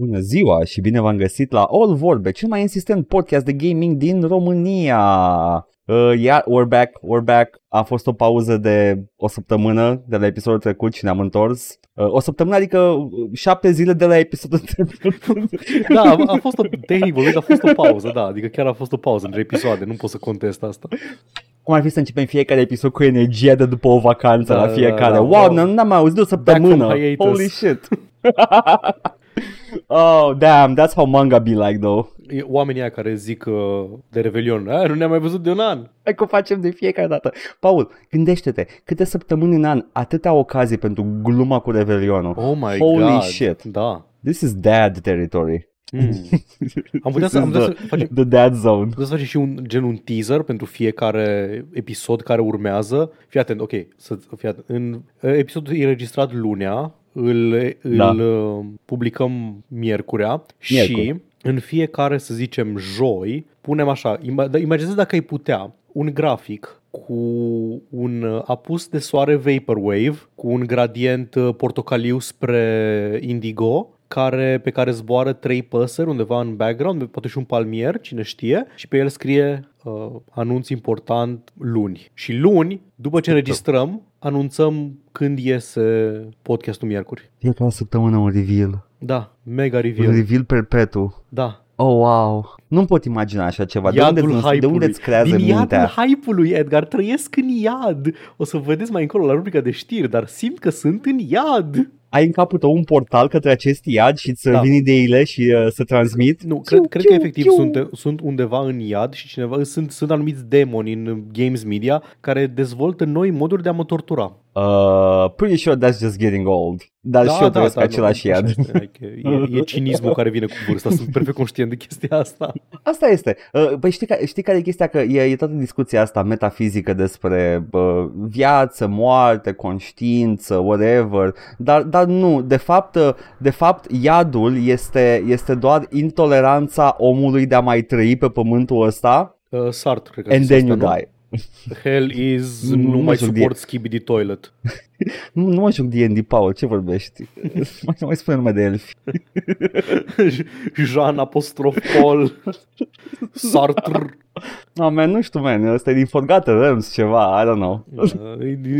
Bună ziua și bine v-am găsit la All Vorbe, cel mai insistent podcast de gaming din România. Uh, yeah, we're back, we're back. A fost o pauză de o săptămână de la episodul trecut și ne-am întors. Uh, o săptămână, adică uh, șapte zile de la episodul trecut. Da, a, a fost o, tehnic vorbind, a fost o pauză, da, adică chiar a fost o pauză între episoade, nu pot să contest asta. Cum ar fi să începem fiecare episod cu energia de după o vacanță Da, la da, fiecare. da, wow, wow. n-am mai auzit de o from săptămână. hiatus. Holy shit. oh, damn, that's how manga be like though. E Oamenii aia care zic uh, de Revelion, "A, nu ne-am mai văzut de un an. Hai că o facem de fiecare dată. Paul, gândește-te, câte săptămâni în an, atâtea ocazii pentru gluma cu Revelionul. Oh my Holy god. shit. Da. This is dad territory. Mm. Am putea This să, am is putea să the, facem the dad zone. Putem să facem și un gen un teaser pentru fiecare episod care urmează. Fii atent, ok, să, fii atent. În uh, episodul e înregistrat lunea, îl, îl Da. uh, publicăm miercurea Miercuri. și în fiecare, să zicem, joi, punem așa, ima- da, imaginează dacă ai putea un grafic cu un uh, apus de soare vaporwave, cu un gradient uh, portocaliu spre indigo, care, pe care zboară trei păsări undeva în background, poate și un palmier, cine știe, și pe el scrie uh, anunț important luni. Și luni, după ce înregistrăm, anunțăm când iese podcastul miercuri. Fiecare săptămână un reveal. Da, mega Un reveal. reveal perpetu. Da. Oh, wow. Nu pot imagina așa ceva. De unde, Iadul de hype-ului. unde îți creează Din mintea? iadul hype-ului, Edgar, trăiesc în iad. O să vedeți mai încolo la rubrica de știri, dar simt că sunt în iad. Ai în capul tău un portal către acest iad și îți Da. vin ideile și uh, să transmit? Nu, Chiu, cred, cred că chiu, efectiv chiu. sunt, sunt undeva în iad și cineva, sunt, sunt anumiți demoni în games media care dezvoltă noi moduri de a mă tortura. Uh, pretty sure that's just getting old. Dar și eu trăiesc pe același nu, iad. așa este, adică E, e cinismul care vine cu vârsta, sunt perfect conștient de chestia asta. Asta este. Uh, Păi știi, ca, știi care e chestia? Că e, e toată discuția asta metafizică despre uh, viață, moarte, conștiință, whatever. Dar, dar nu, de fapt, uh, de fapt iadul este, este doar intoleranța omului de a mai trăi pe pământul ăsta Uh, Sartre, cred că and zis then asta, you nu? die. Hell is, Nu- nu, nu mă mai joc de- suport skibidi toilet. Nu, nu mă joc D&D, Paul, ce vorbești? mai, mai spune numai de elfi. Jean apostrof Paul Sartre. No, man, nu știu, man, ăsta e din Forgotten Realms ceva, I don't know. Uh,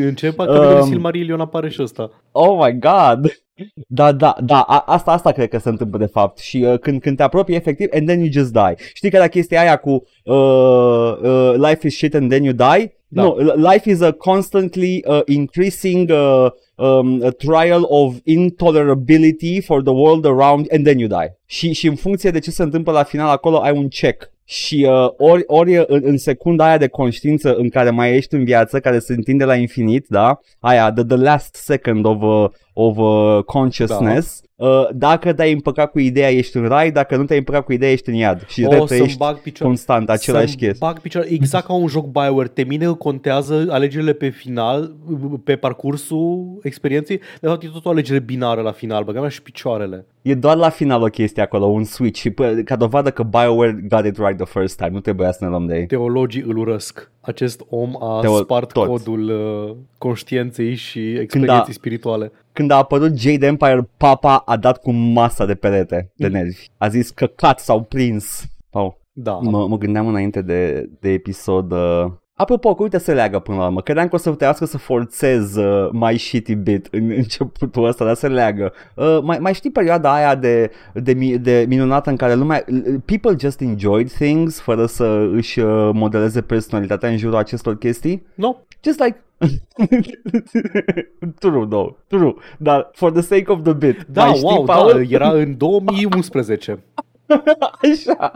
În ce categorie Um, Silmarillion apare și ăsta? Oh my god! Da, da, da, a, asta, asta cred că se întâmplă de fapt și uh, când, când te apropii efectiv and then you just die. Știi că la chestia aia cu uh, uh, life is shit and then you die? Da. No, l- life is a constantly uh, increasing uh, um, a trial of intolerability for the world around and then you die. Și, și în funcție de ce se întâmplă la final acolo ai un check. Și uh, ori, ori în, în secunda aia de conștiință în care mai ești în viață, care se întinde la infinit, da? Aia, the, the last second of, uh, of uh, consciousness, uh, dacă te-ai împăcat cu ideea ești în rai, dacă nu te-ai împăcat cu ideea ești în iad. Și O o, să-mi ești bag picior. constant același Să-mi chestie. bag picioare, exact ca un joc Bioware, te mine că contează alegerile pe final, pe parcursul experienței, de fapt e tot o alegere binară la final, băga mea și picioarele. E doar la final o chestie acolo, un switch și pă, ca dovadă că BioWare got it right the first time, nu trebuia să ne luăm de ei. Teologii îl urăsc. Acest om a Teo- spart tot. codul uh, conștiinței și experienței a- spirituale. Când a apărut Jade Empire, papa a dat cu masa de perete de nervi. A zis că cat s-au prins. Oh. Da. Mă, mă gândeam înainte de, de episod... Uh... Apropo, că uite să leagă până la urmă. Credeam că o să trebuiască să forțez uh, mai shitty bit în începutul ăsta, dar se leagă. Uh, mai, mai știi perioada aia de, de, mi- de minunată în care lumea... People just enjoyed things fără să își uh, modeleze personalitatea în jurul acestor chestii? No? Just like... true, no, true. Dar for the sake of the bit. Da, mai știi, wow, Paul? da, era în 2011. Așa.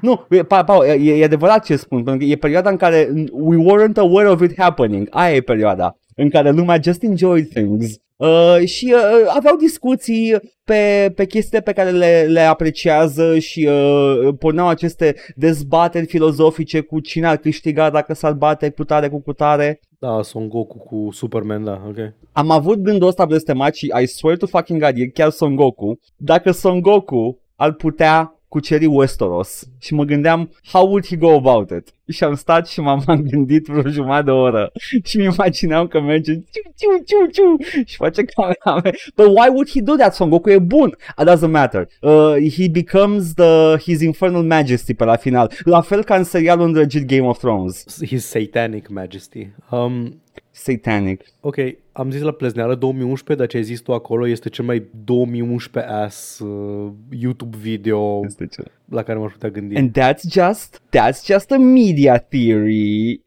nu, e, pa, pa, e, e adevărat ce spun, pentru că e perioada în care we weren't aware of it happening. Aia e perioada în care lumea just enjoyed things. Uh, și uh, aveau discuții pe, pe chestii pe care le, le apreciază și uh, porneau aceste dezbateri filozofice cu cine ar câștiga dacă s-ar bate cu tare cu cutare. Da, Son Goku cu Superman, da, ok. Am avut gândul ăsta blestemat și I swear to fucking God, e chiar Son Goku. Dacă Son Goku ar putea cuceri Westeros și mă gândeam how would he go about it? Și am stat și m-am m-am gândit vreo jumătate de oră și mi imaginam că merge ciu, ciu, ciu, ciu, și face camera But why would he do that? Son Goku e bun. It doesn't matter. Uh, he becomes the his infernal majesty pe la final. La fel ca în serialul îndrăgit Game of Thrones. His satanic majesty. Um, Satanic. ok, am zis la plezneală 2011, dar ce ai zis tu acolo este cel mai 2011 ass uh, YouTube video Este ce. la care m-aș putea gândi. And that's just that's just a media theory.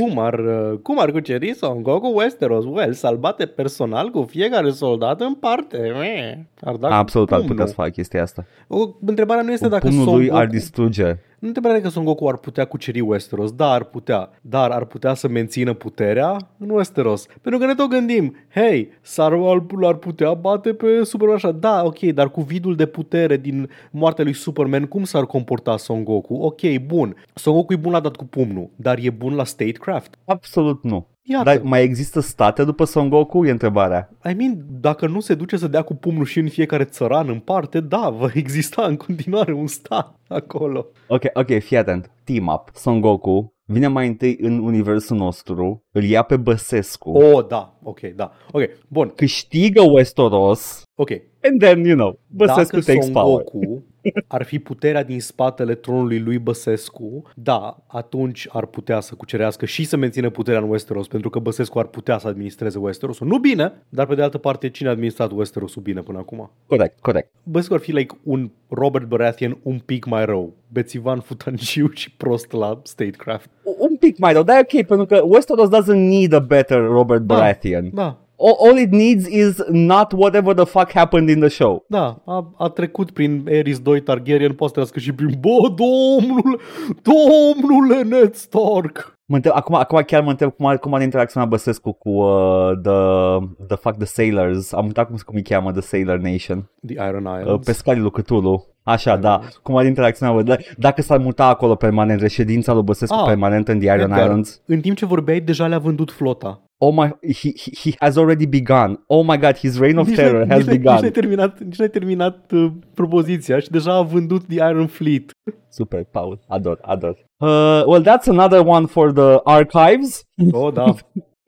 Cum ar, uh, cum ar cuceri Son Goku Westeros? Well, s-al bate personal cu fiecare soldat în parte. Meh. Ar da cu Absolut ar pumnul. putea să facă chestia asta. O, întrebarea nu este dacă Pumnul Son lui Goku... ar distruge. Nu întrebarea e că Son Goku ar putea cuceri Westeros, da, ar putea, dar ar putea să mențină puterea în Westeros. Pentru că ne tot gândim, hei, s-ar ar putea bate pe Superman așa, da, ok, dar cu vidul de putere din moartea lui Superman, cum s-ar comporta Son Goku? Ok, bun, Son Goku e bun la dat cu pumnul, dar e bun la statecraft? Absolut nu. Iată. Dar mai există state după Son Goku? E întrebarea. I mean, dacă nu se duce să dea cu pumnul și în fiecare țăran în parte, da, va exista în continuare un stat acolo. Ok, ok, fii atent. Team up. Son Goku vine mai întâi în universul nostru, îl ia pe Băsescu, Oh, da, ok, da. Ok, bun, câștigă Westeros, ok. and then, you know, Băsescu Dacă takes Son power. Goku ar fi puterea din spatele tronului lui Băsescu, da, atunci ar putea să cucerească și să mențină puterea în Westeros, pentru că Băsescu ar putea să administreze Westerosul. Nu bine, dar pe de altă parte, cine a administrat Westerosul bine până acum? Corect, corect. Băsescu ar fi like un Robert Baratheon un pic mai rău. Bețivan, futanciu și prost la statecraft. Un pic mai rău, dar e ok, pentru că Westeros doesn't need a better Robert Baratheon. Da, All, all it needs is not whatever the fuck happened in the show. da, a, a trecut prin Eris 2 Targaryen, poate să trească și prin, bă, domnule, domnule Ned Stark. Mă întreb, acum, acum chiar mă întreb cum ar, cum ar interacționa Băsescu cu uh, the, the fuck the sailors. Am uitat cum, cum îi cheamă The Sailor Nation. The Iron Uh, Islands. pescarii lui Cthulhu. Așa, da. Cum ar interacționa? bă, d- Dacă s-ar muta acolo permanent, reședința lui Băsescu Ah, permanent în The Iron Edgar, Islands. În timp ce vorbeai, deja le-a vândut flota. Oh my, he, he, he has already begun. Oh my god, his reign of Nici terror n-ai- has nici n-ai- begun. Nici n-ai terminat, nici n-ai terminat uh, propoziția și deja a vândut The Iron Fleet. Super, Paul. Ador, ador. Uh, well, that's another one for the archives. Oh, da.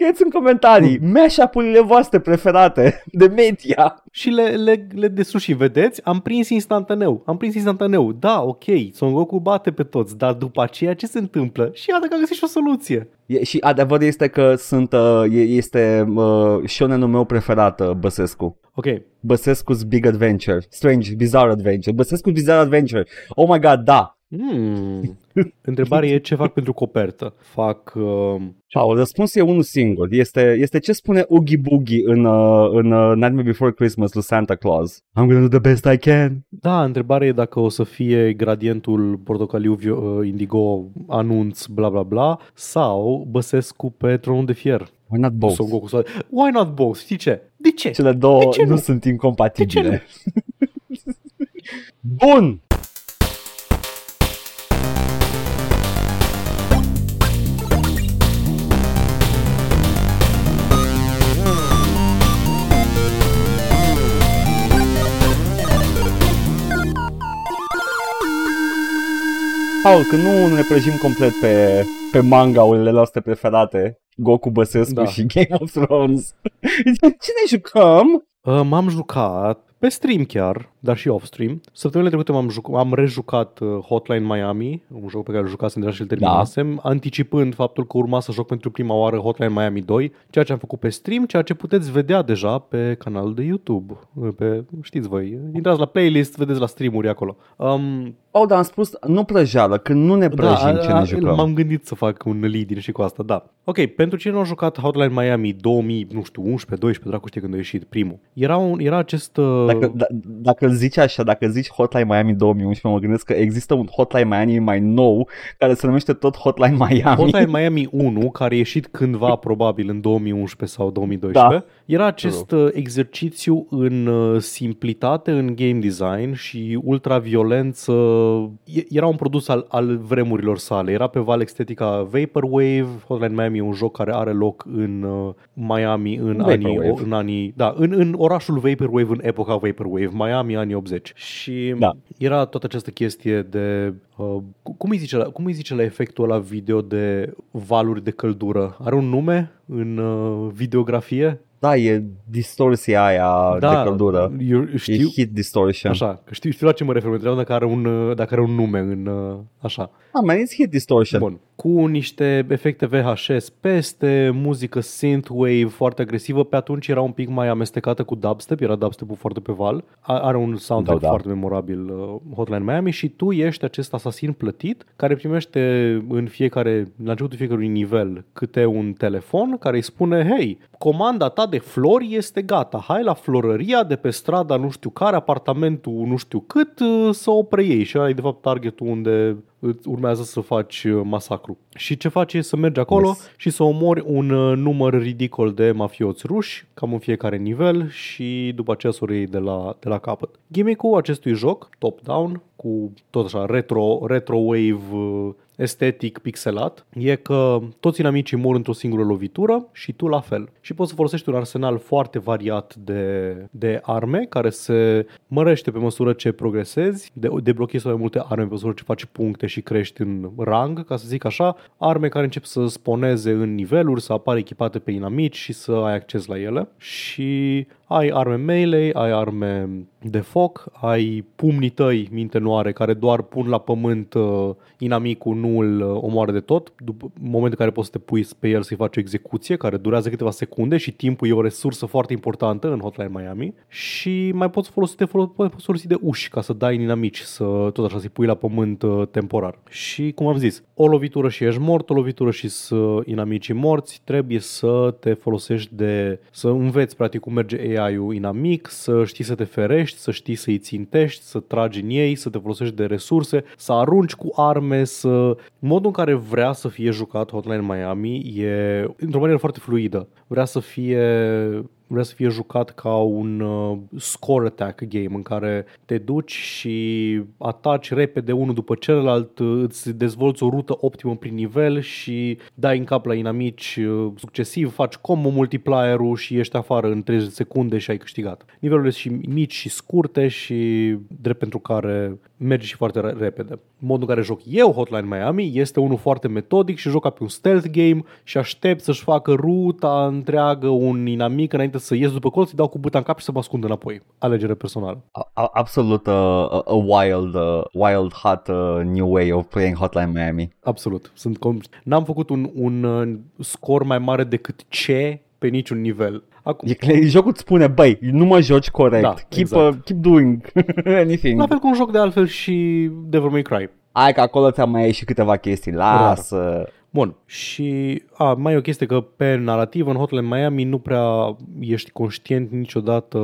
Scrieți în comentarii mashup-urile voastre preferate de media. și le, le, le desuși, vedeți? Am prins instantaneu. Am prins instantaneu. Da, ok, Son Goku bate pe toți, dar după aceea ce se întâmplă? Și iată că a găsit și o soluție. E, și adevărul este că sunt, uh, e- este uh, shonenul meu preferat, uh, Băsescu. Ok, Băsescu's Big Adventure, Strange, Bizarre Adventure, Băsescu's Bizarre Adventure. Oh my god, da. Hmm. Întrebarea e ce fac pentru copertă. Fac... Uh... Ciao, răspunsul e unul singur. Este, este ce spune Oogie Boogie în, uh, în uh, Nightmare Before Christmas lui Santa Claus. I'm gonna do the best I can. Da, întrebarea e dacă o să fie gradientul portocaliu vio- uh, indigo anunț bla bla bla sau Băsescu pe tronul de fier. Why not both? Son Goku sau... Why not both? Știi ce? De ce? Cele două De ce nu? nu? sunt incompatibile. De Bun! Paul, că nu ne prăjim complet pe, pe manga-urile noastre preferate, Goku Băsescu Da. și Game of Thrones. Ce ne jucăm? Uh, m-am jucat pe stream chiar, dar și off-stream. Săptămânile trecute m-am juc- am rejucat uh, Hotline Miami, un joc pe care îl jucasem deja și îl terminasem, da. anticipând faptul că urma să joc pentru prima oară Hotline Miami 2, ceea ce am făcut pe stream, ceea ce puteți vedea deja pe canalul de YouTube. Uh, Pe, știți voi, intrați la playlist, vedeți la streamuri acolo. Um, Oh, dar am spus nu prăjeală, că nu ne prăjim ce a- ne jucăm. M-am gândit să fac un lead și cu asta, da. Ok, pentru cine nu a jucat Hotline Miami 2000, nu știu, 11, 12, dracu știe când a ieșit primul. Era, un, era acest... Uh, Dacă, da, dacă îl zici așa, dacă zici Hotline Miami 2011, mă gândesc că există un Hotline Miami mai nou care se numește tot Hotline Miami. Hotline Miami 1, care a ieșit cândva probabil în 2011 sau 2012, Da. era acest uh, exercițiu în uh, simplitate, în game design și ultraviolență. E- Era un produs al, al vremurilor sale. Era pe val estetica Vaporwave. Hotline Miami e un joc care are loc în uh, Miami în Vaporwave. anii, în anii, da, în, în orașul Vaporwave în epoca Vaporwave, Miami, anii 80. Și Da. era toată această chestie de, uh, cum, îi zice la, cum îi zice la efectul ăla video de valuri de căldură? Are un nume în uh, videografie? Da, e distorsia aia de căldură. Eu E știu, heat distortion. Așa, că știu, știu la ce mă refer, mă întrebam dacă are un, uh, dacă are un nume în, uh, așa. Ah, man, it's heat distortion. Bun. Cu niște efecte VHS peste, muzică synthwave foarte agresivă, pe atunci era un pic mai amestecată cu dubstep, era dubstep-ul foarte pe val. A- Are un soundtrack Da, da. foarte memorabil uh, Hotline Miami și tu ești acest asasin plătit care primește în fiecare, la începutul fiecărui nivel câte un telefon care îi spune hei, comanda ta de flori este gata, hai la florăria de pe strada nu știu care, apartamentul nu știu cât, uh, să o preiei și ăla e de fapt targetul unde îți urmează să faci uh, masacru. Și ce faci e să mergi acolo Yes. și să omori un uh, număr ridicol de mafioți ruși, cam în fiecare nivel și după aceea să o reiei de la, de la capăt. Gimmick-ul acestui joc, top-down, cu tot așa retro, retro wave uh, estetic pixelat, e că toți inamicii mor într-o singură lovitură și tu la fel. Și poți să folosești un arsenal foarte variat de, de arme care se mărește pe măsură ce progresezi, de, deblochezi mai multe arme pe măsură ce faci puncte și crești în rang, ca să zic așa, arme care încep să sponeze în niveluri, să apară echipate pe inamici și să ai acces la ele. Și ai arme melee, ai arme de foc, ai pumnii tăi mintenoare care doar pun la pământ uh, inamicul, nu îl uh, omoară de tot. După momentul în care poți să te pui pe el să-i faci o execuție care durează câteva secunde și timpul e o resursă foarte importantă în Hotline Miami. Și mai poți folosi, te folo- poți folosi de uși ca să dai în inamici, să tot așa să-i pui la pământ uh, temporar. Și cum am zis, o lovitură și ești mort, o lovitură și să inamicii morți, trebuie să te folosești de, să înveți practic cum merge AI-ul inamic, să știi să te ferești, să știi să-i țintești, să tragi în ei, să te folosești de resurse, să arunci cu arme, să... Modul în care vrea să fie jucat Hotline Miami e într-o manieră foarte fluidă. Vrea să fie vrea să fie jucat ca un uh, score attack game în care te duci și ataci repede unul după celălalt, uh, îți dezvolți o rută optimă prin nivel și dai în cap la inamici uh, succesiv, faci combo multiplier-ul și ești afară în 30 de secunde și ai câștigat. Nivelurile sunt și mici și scurte și drept pentru care merge și foarte re- repede. Modul în care joc eu Hotline Miami este unul foarte metodic și joc ca pe un stealth game și aștept să-și facă ruta întreagă un inamic înainte să ies după colț, îi dau cu buta în cap și să mă ascund înapoi. Alegere personală. A- a- Absolut uh, a, a wild, uh, wild hot uh, new way of playing Hotline Miami. Absolut. Sunt com- N-am făcut un, un uh, scor mai mare decât ce pe niciun nivel. Acum, E clar, jocul îți spune, băi, nu mă joci corect, Da, keep, exact. uh, keep doing anything. la fel cu un joc de altfel și Devil May Cry. Hai că acolo ți-am mai ieșit câteva chestii, lasă. Bun, și a, mai e o chestie că pe narrativ în Hotline Miami nu prea ești conștient niciodată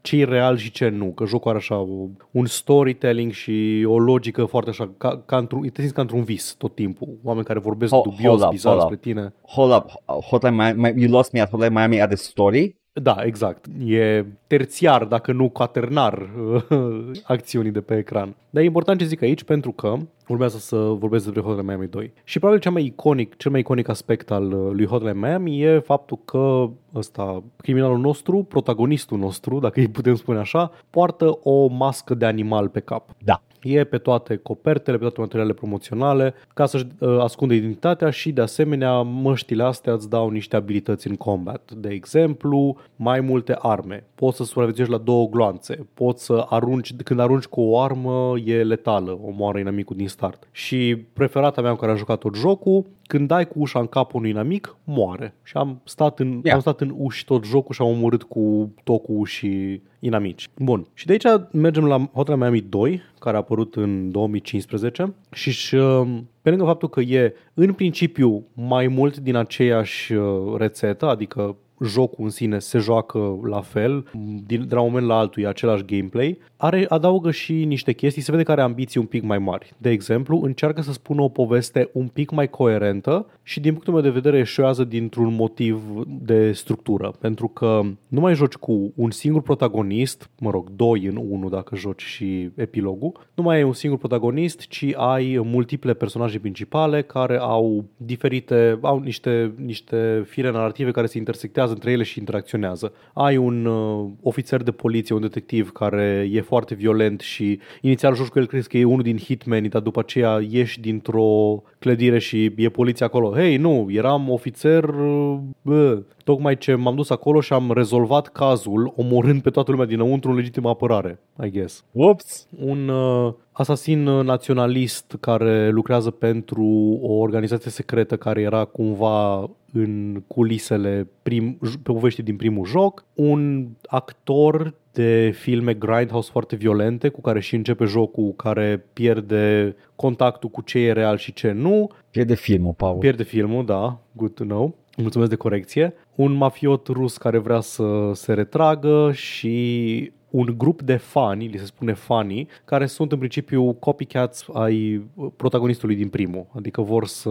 ce e real și ce nu, că jocul are așa o, un storytelling și o logică foarte așa, ca, ca într-un, te simți ca într-un vis tot timpul, oameni care vorbesc Ho- dubios, hold up, bizar hold up. spre tine. Hold up, Hotline Miami, you lost me at Hotline Miami at the story? Da, exact. E terțiar, dacă nu quaternar, acțiunii de pe ecran. Dar e important ce zic aici pentru că urmează să vorbesc despre Hotline Miami 2. Și probabil cel mai iconic, cel mai iconic aspect al uh, lui Hotline Miami e faptul că ăsta, criminalul nostru, protagonistul nostru, dacă îi putem spune așa, poartă o mască de animal pe cap. Da. E pe toate copertele, pe toate materialele promoționale, ca să-și uh, ascundă identitatea și, de asemenea, măștile astea îți dau niște abilități în combat. De exemplu, mai multe arme. Poți să supraviețuiești la două gloanțe. Poți să arunci, când arunci cu o armă, e letală, omoară inamicul din start. Și preferata mea cu care am jucat tot jocul, când dai cu ușa în capul unui inamic, moare. Și am stat în, Ia. am stat în uși tot jocul și am omorât cu tocul și inamici. Bun. Și de aici mergem la Hotline Miami 2, care a apărut în 2015 și și, uh, pe lângă faptul că e în principiu mai mult din aceeași uh, rețetă, adică jocul în sine se joacă la fel, din, de la un moment la altul e același gameplay, are, adaugă și niște chestii, se vede că are ambiții un pic mai mari. De exemplu, încearcă să spună o poveste un pic mai coerentă și din punctul meu de vedere eșuează dintr-un motiv de structură, pentru că nu mai joci cu un singur protagonist, mă rog, doi în unul dacă joci și epilogul, nu mai ai un singur protagonist, ci ai multiple personaje principale care au diferite, au niște, niște fire narrative care se intersectează lucrează între ele și interacționează. Ai un uh, ofițer de poliție, un detectiv care e foarte violent și inițial joci cu el crezi că e unul din hitmeni, dar după aceea ieși dintr-o clădire și e poliția acolo. Hei, nu, eram ofițer, uh, bă, tocmai ce m-am dus acolo și am rezolvat cazul omorând pe toată lumea dinăuntru în legitimă apărare, I guess. Ups! Un uh, asasin naționalist care lucrează pentru o organizație secretă care era cumva în culisele prim, poveștii din primul joc, un actor de filme grindhouse foarte violente cu care și începe jocul, care pierde contactul cu ce e real și ce nu. Pierde filmul, Paul. Pierde filmul, da, good to know. Mulțumesc de corecție. Un mafiot rus care vrea să se retragă și un grup de fani, li se spune fani, care sunt în principiu copycats ai protagonistului din primul. Adică vor să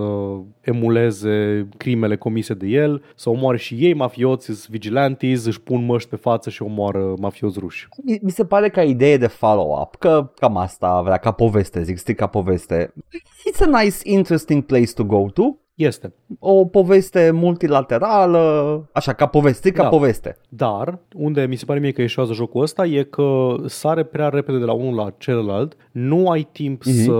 emuleze crimele comise de el, să omoare și ei mafioți, vigilantes, își pun măști pe față și omoară mafioți ruși. Mi se pare ca idee de follow-up, că cam asta vrea ca poveste, zic strict ca poveste. It's a nice, interesting place to go to. Este. O poveste multilaterală, așa, ca poveste, ca da. poveste. Dar, unde mi se pare mie că ieșează jocul ăsta e că sare prea repede de la unul la celălalt, nu ai timp uh-huh. să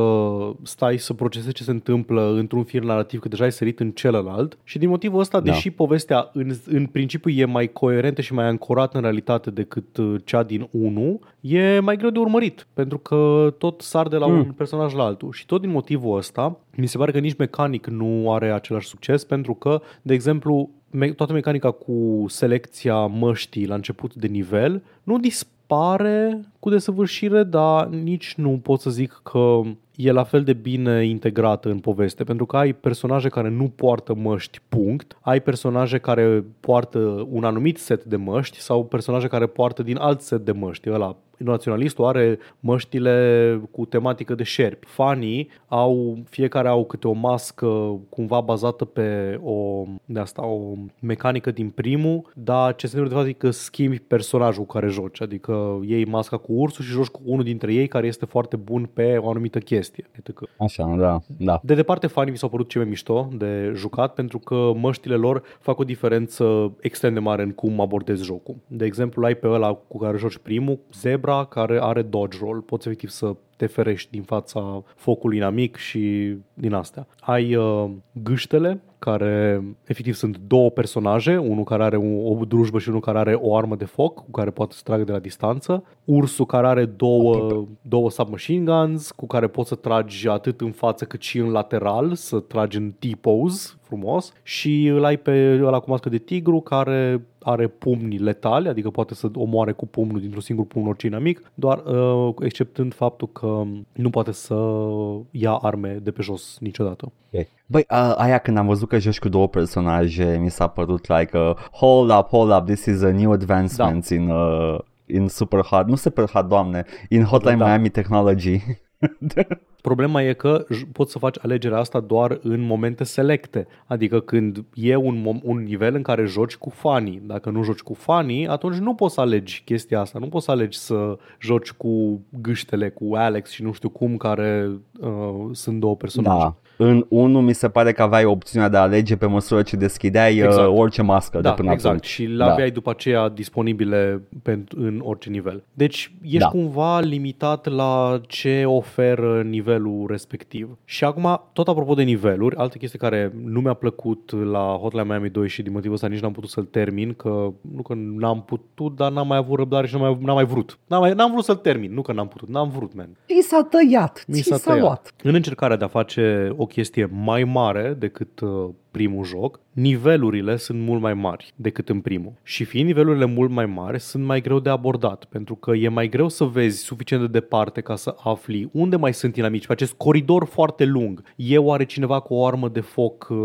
stai să procesezi ce se întâmplă într-un fir narrativ, că deja ai sărit în celălalt și din motivul ăsta, da. deși povestea în, în principiu e mai coerentă și mai ancorată în realitate decât uh, cea din 1, e mai greu de urmărit, pentru că tot sar de la mm. un personaj la altul și tot din motivul ăsta, mi se pare că nici mecanic nu are același succes, pentru că, de exemplu, toată mecanica cu selecția măștii la început de nivel nu dispare cu desăvârșire, dar nici nu pot să zic că e la fel de bine integrată în poveste, pentru că ai personaje care nu poartă măști, punct, ai personaje care poartă un anumit set de măști sau personaje care poartă din alt set de măști, ăla naționalistul are măștile cu tematică de șerpi. Fanii au, fiecare au câte o mască cumva bazată pe o, de asta, o mecanică din primul, dar ce se întâmplă de fapt e că schimbi personajul cu care joci, adică iei masca cu ursul și joci cu unul dintre ei care este foarte bun pe o anumită chestie. Etc. Așa, da, da. De departe, fanii mi s-au părut cei mai mișto de jucat pentru că măștile lor fac o diferență extrem de mare în cum abordezi jocul. De exemplu, ai pe ăla cu care joci primul, Zebra, zebra care are dodge roll. Poți efectiv să te ferești din fața focului inamic și din astea. Ai uh, gâștele, care efectiv sunt două personaje, unul care are o, o drujbă și unul care are o armă de foc cu care poate să tragă de la distanță. Ursul care are două, două submachine guns cu care poți să tragi atât în față cât și în lateral, să tragi în T-pose frumos și îl ai pe ăla cu mască de tigru care are pumni letali, adică poate să omoare cu pumnul dintr-un singur pumn orice inamic, doar uh, exceptând faptul că nu poate să ia arme de pe jos niciodată. Okay. Băi, uh, aia când am văzut că joci cu două personaje, mi s-a părut like, uh, hold up, hold up, this is a new advancement da. in, uh, in super hard, nu super hard, doamne, in Hotline da. Miami Technology. Problema e că poți să faci alegerea asta doar în momente selecte, adică când e un, un nivel în care joci cu fanii. Dacă nu joci cu fanii, atunci nu poți să alegi chestia asta, nu poți să alegi să joci cu gâștele, cu Alex și nu știu cum, care uh, sunt două personaje. Da. În 1 mi se pare că aveai opțiunea de a alege pe măsură ce deschideai uh, exact. orice mască da, de până exact. atunci. Și le da. aveai după aceea disponibile pentru, în orice nivel. Deci ești da. cumva limitat la ce oferă nivelul respectiv. Și acum, tot apropo de niveluri, altă chestie care nu mi-a plăcut la Hotline Miami 2 și din motivul ăsta nici n-am putut să-l termin, că nu că n-am putut, dar n-am mai avut răbdare și n-am mai, n-am mai vrut. N-am, mai, n-am vrut să-l termin, nu că n-am putut, n-am vrut, man. Mi s-a tăiat, mi s-a, s-a tăiat. luat. În încercarea de a face o chestie mai mare decât uh, primul joc, nivelurile sunt mult mai mari decât în primul. Și fiind nivelurile mult mai mari, sunt mai greu de abordat, pentru că e mai greu să vezi suficient de departe ca să afli unde mai sunt inamici, pe acest coridor foarte lung. E oare cineva cu o armă de foc uh,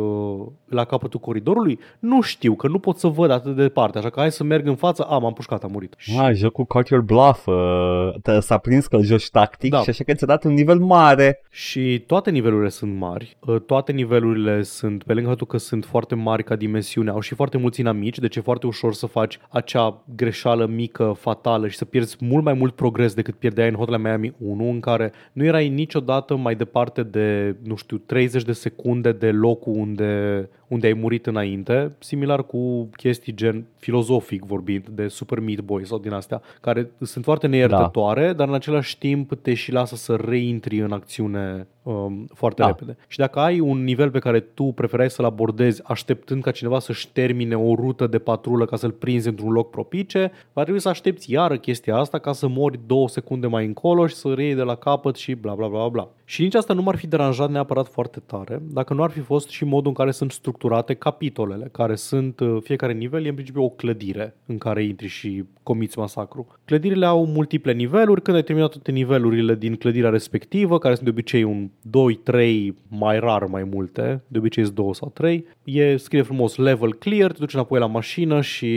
la capătul coridorului? Nu știu, că nu pot să văd atât de departe, așa că hai să merg în față, am am pușcat, am murit. Ah, jocul Cut Your Bluff, uh, s-a prins că joci tactic da. și așa că ți-a dat un nivel mare. Și toate nivelurile sunt mari, uh, toate nivelurile sunt, pe lângă faptul că sunt foarte mari ca dimensiune, au și foarte mulți inamici, deci e foarte ușor să faci acea greșeală mică, fatală și să pierzi mult mai mult progres decât pierdeai în Hotline Miami 1, în care nu erai niciodată mai departe de, nu știu, 30 de secunde de locul unde unde ai murit înainte, similar cu chestii gen filozofic vorbind de Super Meat Boy sau din astea, care sunt foarte neiertătoare, da. dar în același timp te și lasă să reintri în acțiune um, foarte da. repede. Și dacă ai un nivel pe care tu preferai să-l abordezi așteptând ca cineva să-și termine o rută de patrulă ca să-l prinzi într-un loc propice, va trebui să aștepți iară chestia asta ca să mori două secunde mai încolo și să reiei de la capăt și bla bla bla bla. Și nici asta nu m-ar fi deranjat neapărat foarte tare dacă nu ar fi fost și modul în care sunt structurate capitolele, care sunt, uh, fiecare nivel e în principiu o clădire în care intri și comiți masacru. Clădirile au multiple niveluri, când ai terminat toate nivelurile din clădirea respectivă, care sunt de obicei un 2, 3, mai rar mai multe, de obicei sunt 2 sau 3, e scrie frumos level clear, te duci înapoi la mașină și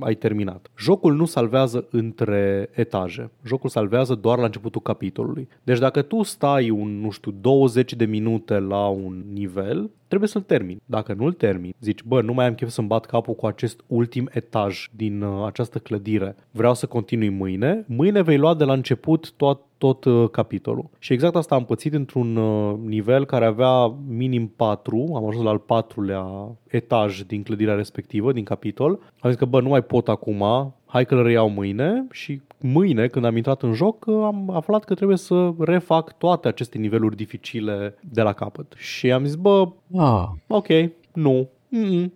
ai terminat. Jocul nu salvează între etaje. Jocul salvează doar la începutul capitolului. Deci dacă tu stai un, nu știu, 20 de minute la un nivel, trebuie să-l termin. Dacă nu-l termin, zici, bă, nu mai am chef să-mi bat capul cu acest ultim etaj din uh, această clădire, vreau să continui mâine, mâine vei lua de la început tot, tot uh, capitolul. Și exact asta am pățit într-un uh, nivel care avea minim 4, am ajuns la al patrulea etaj din clădirea respectivă, din capitol. Am zis că, bă, nu mai pot acum, hai că le reiau mâine și mâine, când am intrat în joc, am aflat că trebuie să refac toate aceste niveluri dificile de la capăt. Și am zis, bă, ah. ok, nu, Mm-mm.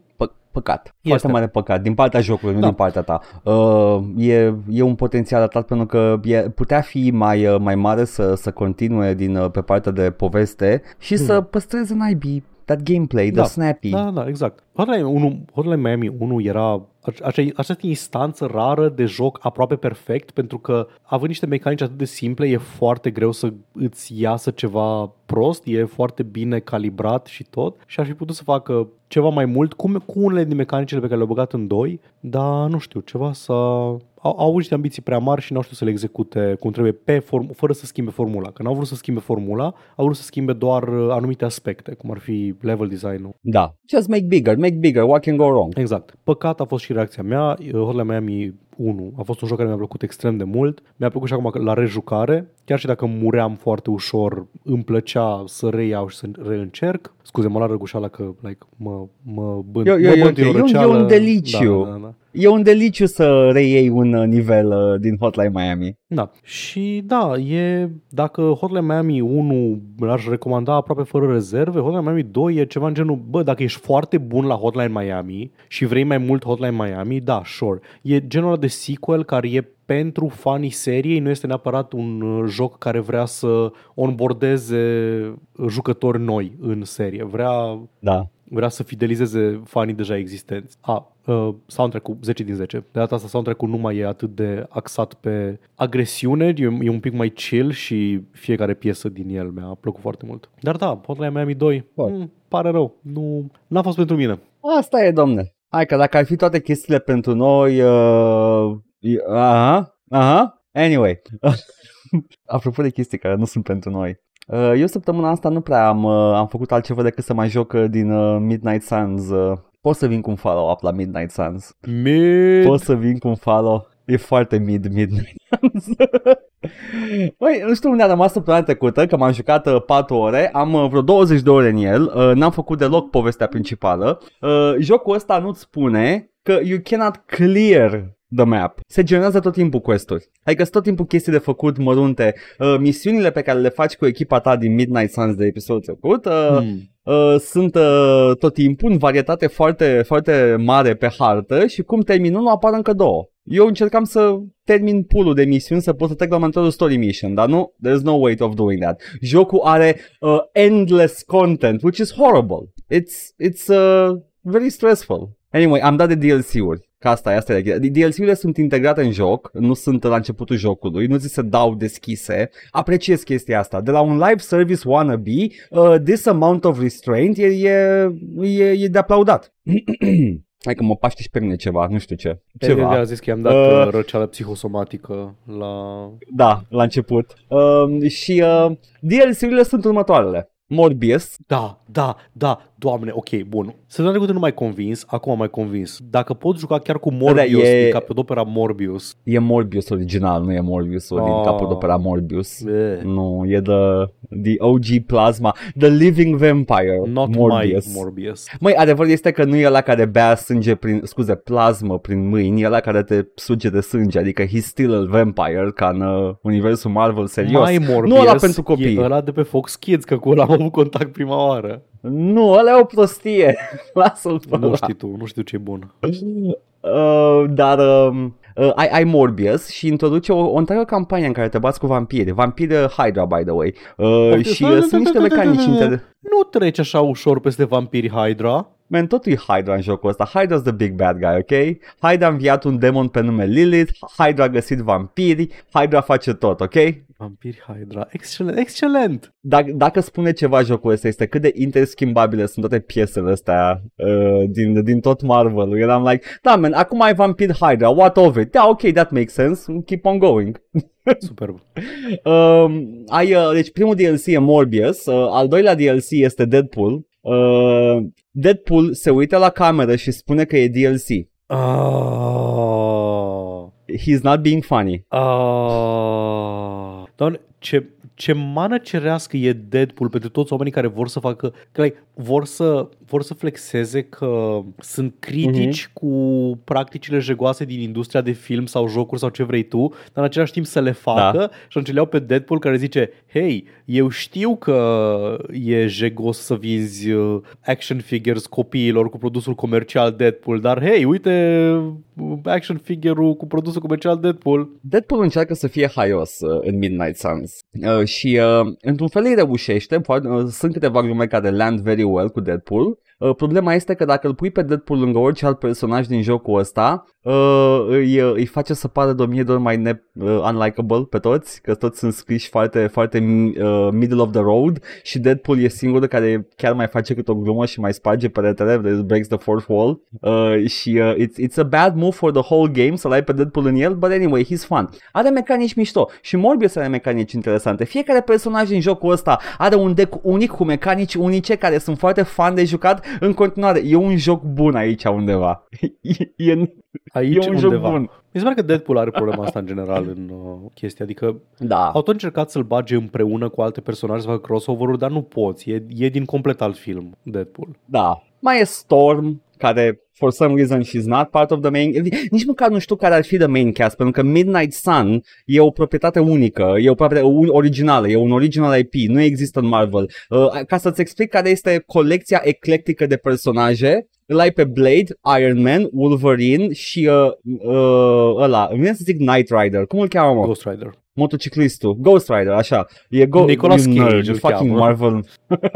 păcat. Este. Foarte mare păcat. Din partea jocului, nu da. din partea ta. Uh, e, e un potențial atât pentru că e, putea fi mai, uh, mai mare să, să continue din, uh, pe partea de poveste și mm. să păstreze naibii that gameplay, the da. snappy. Da, da, exact. Hotline, 1, Hotline Miami 1 era această instanță rară de joc aproape perfect pentru că având niște mecanici atât de simple e foarte greu să îți iasă ceva prost, e foarte bine calibrat și tot. Și ar fi putut să facă ceva mai mult cu, cu unele din mecanicile pe care le-au băgat în doi, dar nu știu, ceva să au, au avut niște ambiții prea mari și nu au știut să le execute cum trebuie pe form, fără să schimbe formula. Că n-au vrut să schimbe formula, au vrut să schimbe doar uh, anumite aspecte, cum ar fi level design-ul. Da. Just make bigger, make bigger, what can go wrong? Exact. Păcat a fost și reacția mea. Hotline Miami 1 a fost un joc care mi-a plăcut extrem de mult. Mi-a plăcut și acum la rejucare. Chiar și dacă muream foarte ușor, îmi plăcea să reiau și să reîncerc. Scuze, mă la răgușala că like, mă, mă bând, eu, eu, mă bând eu, e, un, e un deliciu. Da, da, da. E un deliciu să reiei un uh, nivel uh, din Hotline Miami. Da. Și da, e dacă Hotline Miami 1 l-aș recomanda aproape fără rezerve, Hotline Miami 2 e ceva în genul, bă, dacă ești foarte bun la Hotline Miami și vrei mai mult Hotline Miami, da, sure. E genul de sequel care e pentru fanii seriei, nu este neapărat un uh, joc care vrea să onboardeze jucători noi în serie. Vrea da vrea să fidelizeze fanii deja existenți. A, uh, soundtrack-ul 10 din 10. De data asta soundtrack-ul nu mai e atât de axat pe agresiune, e, e un pic mai chill și fiecare piesă din el mi-a plăcut foarte mult. Dar da, Hotline Miami 2, mm, pare rău, nu n-a fost pentru mine. Asta e, domne. Hai că dacă ar fi toate chestiile pentru noi, uh, aha, aha, anyway. Apropo de chestii care nu sunt pentru noi, Uh, eu săptămâna asta nu prea am, uh, am făcut altceva decât să mai joc uh, din Midnight Suns. Pot să vin cu un follow-up la Midnight Suns. Mid. Pot să vin cu un follow. E foarte mid Midnight Suns. Băi, nu știu unde a rămas săptămâna trecută, că m-am jucat 4 ore, am vreo 20 de ore în el, n-am făcut deloc povestea principală. Jocul ăsta nu-ți spune că you cannot clear the map. Se generează tot timpul quest-uri. Adică sunt tot timpul chestii de făcut mărunte. Uh, misiunile pe care le faci cu echipa ta din Midnight Suns de episodul trecut uh, hmm. uh, sunt uh, tot timpul în varietate foarte, foarte mare pe hartă și cum termin unul apar încă două. Eu încercam să termin pool de misiuni să pot să trec la următorul story mission, dar nu, there's no way of doing that. Jocul are uh, endless content, which is horrible. It's, it's uh, very stressful. Anyway, am dat de DLC-uri. Ca asta e, asta e. DLC-urile sunt integrate în joc, nu sunt la începutul jocului, nu ți se dau deschise. Apreciez chestia asta. De la un live service wannabe, uh, this amount of restraint e, e, e, e de aplaudat. Hai că mă paște și pe mine ceva, nu știu ce. Ceva. a zis că i-am dat uh, răceală psihosomatică la... Da, la început. Uh, și uh, DLC-urile sunt următoarele. Morbius. Da, da, da. Doamne, ok, bun. Săptămâna trecută nu mai convins, acum am mai convins. Dacă pot juca chiar cu Morbius Da, e- din capodopera Morbius. E Morbius original, nu e Morbius oh. din Oh. capodopera Morbius. Eh, Nu, e the, the OG Plasma, The Living Vampire, Not Morbius. my Morbius. Măi, adevărul este că nu e ăla care bea sânge prin, scuze, plasmă prin mâini, e ăla care te suge de sânge, adică he's still a vampire, ca în uh, universul Marvel, serios. My Morbius nu ăla pentru copii. e ăla de pe Fox Kids, că cu ăla am avut contact prima oară. Nu, ăla e o prostie. Lasă-l pe Nu ăla. știi tu, nu știu ce e bun. Uh, dar uh, uh, ai, ai Morbius și introduce o, o întreagă campanie în care te bați cu vampiri. Vampiri uh, Hydra, by the way. Uh, Poftim. și uh, sunt niște mecanici inter... Nu treci așa ușor peste vampiri Hydra. Man, totul e Hydra în jocul ăsta. Hydra's the big bad guy, ok? Hydra a înviat un demon pe nume Lilith, Hydra a găsit vampiri, Hydra face tot, ok? Vampiri Hydra. Excelent, excelent! Dacă, dacă spune ceva jocul ăsta este cât de interschimbabile sunt toate piesele astea uh, din, din tot Marvel-ul. Eram like, da, man, acum ai vampir Hydra, what of it? Da, ok, that makes sense, keep on going. Superb. Um, ai, uh, deci primul DLC e Morbius, uh, al doilea DLC este Deadpool. Uh, Deadpool se uită la cameră și spune că e DLC. Ah, He's not being funny. ah. Doamne, ce, ce mană cerească e Deadpool pentru toți oamenii care vor să facă, că like, vor, să, vor să flexeze că sunt critici cu practicile jegoase din industria de film sau jocuri sau ce vrei tu, dar în același timp să le facă Da. și atunci le iau pe Deadpool care zice, hei, eu știu că e jegos să vinzi uh, action figures copiilor cu produsul comercial Deadpool, dar hei, uite uh, action figure-ul cu produsul comercial Deadpool. Deadpool încearcă să fie haios uh, în Midnight Suns uh, și uh, într-un fel îi reușește, foarte, uh, sunt câteva glume care land very well cu Deadpool. Uh, problema este că dacă îl pui pe Deadpool lângă orice alt personaj din jocul ăsta, uh, îi, uh, îi face să pară de o mie de ori mai ne, uh, unlikable pe toți, că toți sunt scriși foarte, foarte uh, middle of the road și Deadpool e singurul care chiar mai face câte o glumă și mai sparge peretele, that breaks the fourth wall uh, și uh, it's, it's a bad move for the whole game să-l ai pe Deadpool în el, but anyway, he's fun. Are mecanici mișto și Morbius are mecanici interesante. Fiecare personaj din jocul ăsta are un deck unic cu mecanici unice care sunt foarte fun de jucat. În continuare, e un joc bun aici undeva. e, e, Aici e un undeva. joc bun. Mi se pare că Deadpool are problema asta în general în uh, chestia, adică Da. au tot încercat să-l bage împreună cu alte personaje să facă crossover-uri, dar nu poți, e, e din complet alt film Deadpool. Da. Mai e Storm, care for some reason she's not part of the main... Nici măcar nu știu care ar fi the main cast, pentru că Midnight Sun e o proprietate unică, e o proprietate un- originală, e un original IP, nu există în Marvel. Uh, ca să-ți explic care este colecția eclectică de personaje, îl ai pe Blade, Iron Man, Wolverine și uh, uh, ăla, îmi vine să zic Knight Rider, cum îl cheamă mă? Ghost Rider. Motociclistul, Ghost Rider, așa. E Go- Nicolas you Cage nerd, îl fucking cheamă. Marvel.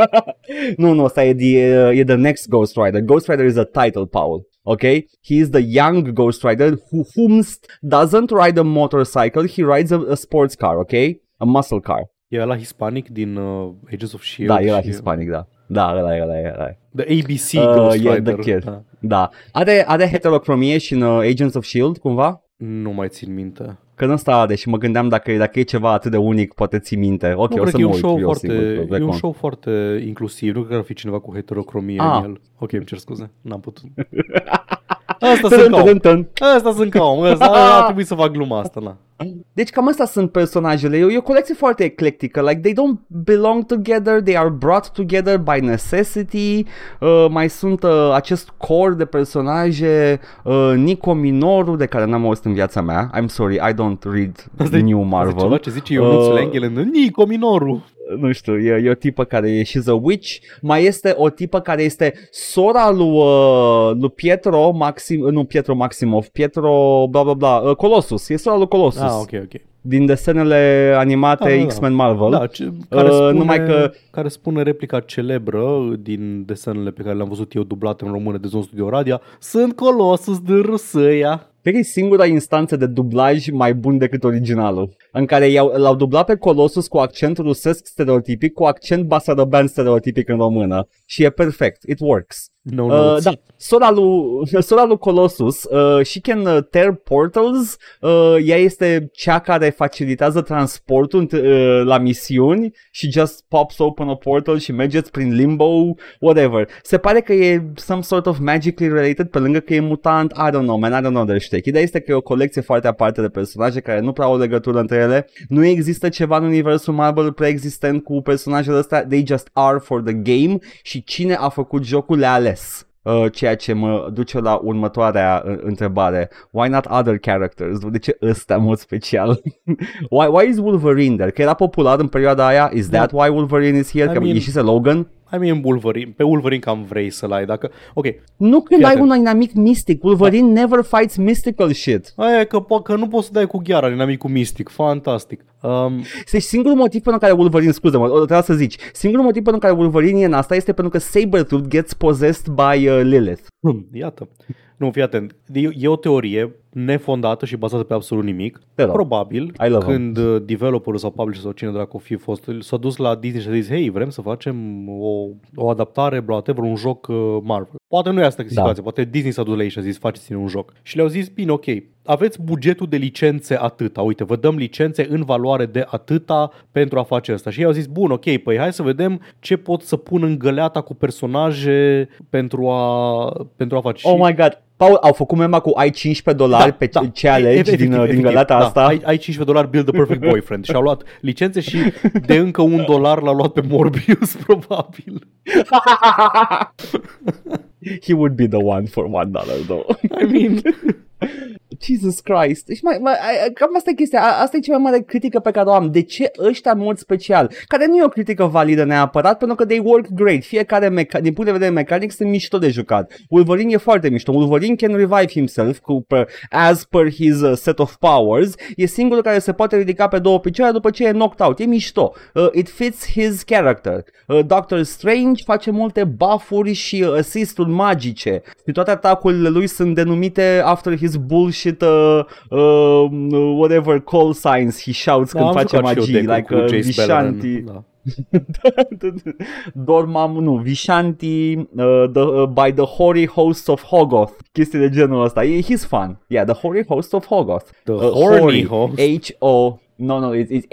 nu, nu, ăsta e, the, e the next Ghost Rider. Ghost Rider is a title, Paul. Okay? He is the young Ghost Rider who whomst doesn't ride a motorcycle, he rides a, a sports car, okay? A muscle car. E la hispanic din uh, Agents of S.H.I.E.L.D. Da, e la și- hispanic, da. Da, ăla e, ăla e, ăla e. The ABC Uh, Ghost e Rider. the kid. Da. Da. Are, are heterocromie și în uh, Agents of S.H.I.E.L.D. cumva? Nu mai țin minte. Că în ăsta are și mă gândeam dacă, dacă e ceva atât de unic, poate ți minte. Ok, nu, o cred să că e mă un, uit show eu foarte, singur, pe e un Recon. show foarte inclusiv. Nu cred că ar fi cineva cu heterocromie Ah. în el. Ok, îmi cer scuze. N-am putut. Asta sunt Tadam, ca om. tadam, tadam. Asta sunt ca om. Asta a trebuit să fac gluma asta, na. Deci cam astea sunt personajele. E o, e o colecție foarte eclectică. Like they don't belong together, they are brought together by necessity. Uh, mai sunt uh, acest core de personaje, uh, Nico Minoru, de care n-am auzit în viața mea. I'm sorry, I don't read Asta e- New Asta e Marvel. ceva ce zice Ionuț Uh, Lenghel în Nico Minoru. Nu știu, e, e o tipă care e she's a witch. Mai este o tipă care este sora lui, uh, lui Pietro Maxim, nu Pietro Maximov, Pietro bla bla bla, uh, Colossus. E sora lui Colossus. Ah, ok, ok. Din desenele animate Da, da, da. X-Men Marvel. Da, ce, care, Uh, spune, numai că- care spune replica celebră din desenele pe care le-am văzut eu dublate în română de Zon Studio Radia. Sunt Colossus de Rusăia. Cred că e singura instanță de dublaj mai bun decât originalul, în care i-au, l-au dublat pe Colossus cu accent rusesc stereotipic, cu accent basarăbean stereotipic în română. Și e perfect. It works. No Uh, notes. da, sora lui, sora lui Colossus, uh, she can uh, tear portals, uh, ea este cea care facilitează transportul uh, la misiuni și just pops open a portal și mergeți prin limbo, whatever. Se pare că e some sort of magically related pe lângă că e mutant, I don't know, man, I don't know their shtick. Ideea este că e o colecție foarte aparte de personaje care nu prea au legătură între ele. Nu există ceva în universul Marvel preexistent cu personajele astea, they just are for the game și cine a făcut jocul le-a ales. Uh, ceea ce mă duce la următoarea uh, întrebare. Why not other characters? De ce ăsta în mod special? why, why is Wolverine there? Că era popular în perioada aia? Is that why Wolverine is here? I Că mean- ieșise Logan? I mean Wolverine. Pe Wolverine cam vrei să-l ai. Dacă... Ok. Nu când Fii ai atent. un inamic mystic. Wolverine never fights mystical shit. Aia e că, po- că nu poți să dai cu gheara dinamicul mistic. Fantastic. Um, Deci singurul motiv pentru care Wolverine, scuze-mă, o trebuia să zici, singurul motiv pentru care Wolverine e în asta este pentru că Sabretooth gets possessed by uh, Lilith. Hmm, Iată. Nu, fii atent. E, e o teorie nefondată și bazată pe absolut nimic. Te rog. Probabil, I love când uh, developerul sau publisher sau cine dracu fi fost, s-a dus la Disney și a zis, hei, vrem să facem o, o adaptare, bla, whatever, un joc uh, Marvel. Poate nu e asta situația, poate Disney s-a dus la ei și a zis, faceți-ne un joc. Și le-au zis, bine, ok, aveți bugetul de licențe atâta, uite, vă dăm licențe în valoare de atâta pentru a face asta. Și ei au zis, bun, ok, păi hai să vedem ce pot să pun în găleata cu personaje pentru a, pentru a face. Oh my god. Paul, au făcut mema cu ai 15 dolari pe ce alegi Efectiv, din, uh, din efectiv, găleata da, asta? Ai, ai 15 dolari Build the Perfect Boyfriend și au luat licențe și de încă un dolar l-a luat pe Morbius, probabil. He would be the one for one dollar though. I mean, Jesus Christ. Deci mai, mai, ai- cam asta e chestia. A- Asta e cea mai mare critică pe care o am. De ce ăștia în mod special? Care nu e o critică validă neapărat, pentru că they work great. Fiecare, meca- din punct de vedere mecanic, sunt mișto de jucat. Wolverine e foarte mișto. Wolverine can revive himself cu, per, as per his uh, set of powers. E singurul care se poate ridica pe două picioare după ce e knocked out. E mișto. Uh, it fits his character. Uh, Doctor Strange face multe buff-uri și uh, assist-uri magice. Și toate atacurile lui sunt denumite after his bullshit uh, uh, whatever call signs he shouts da, când am face jucat și eu magii. deck-ul Like cu uh, Jace Vishanti. Beleren, Da. Dormam, nu, Vishanti uh, the, uh, by the hoary hosts of Hogoth. Chestii de genul ăsta. E, he's fun. Yeah, the hoary host of Hogoth. The Uh, horny host? H-O, no, no, it's, it's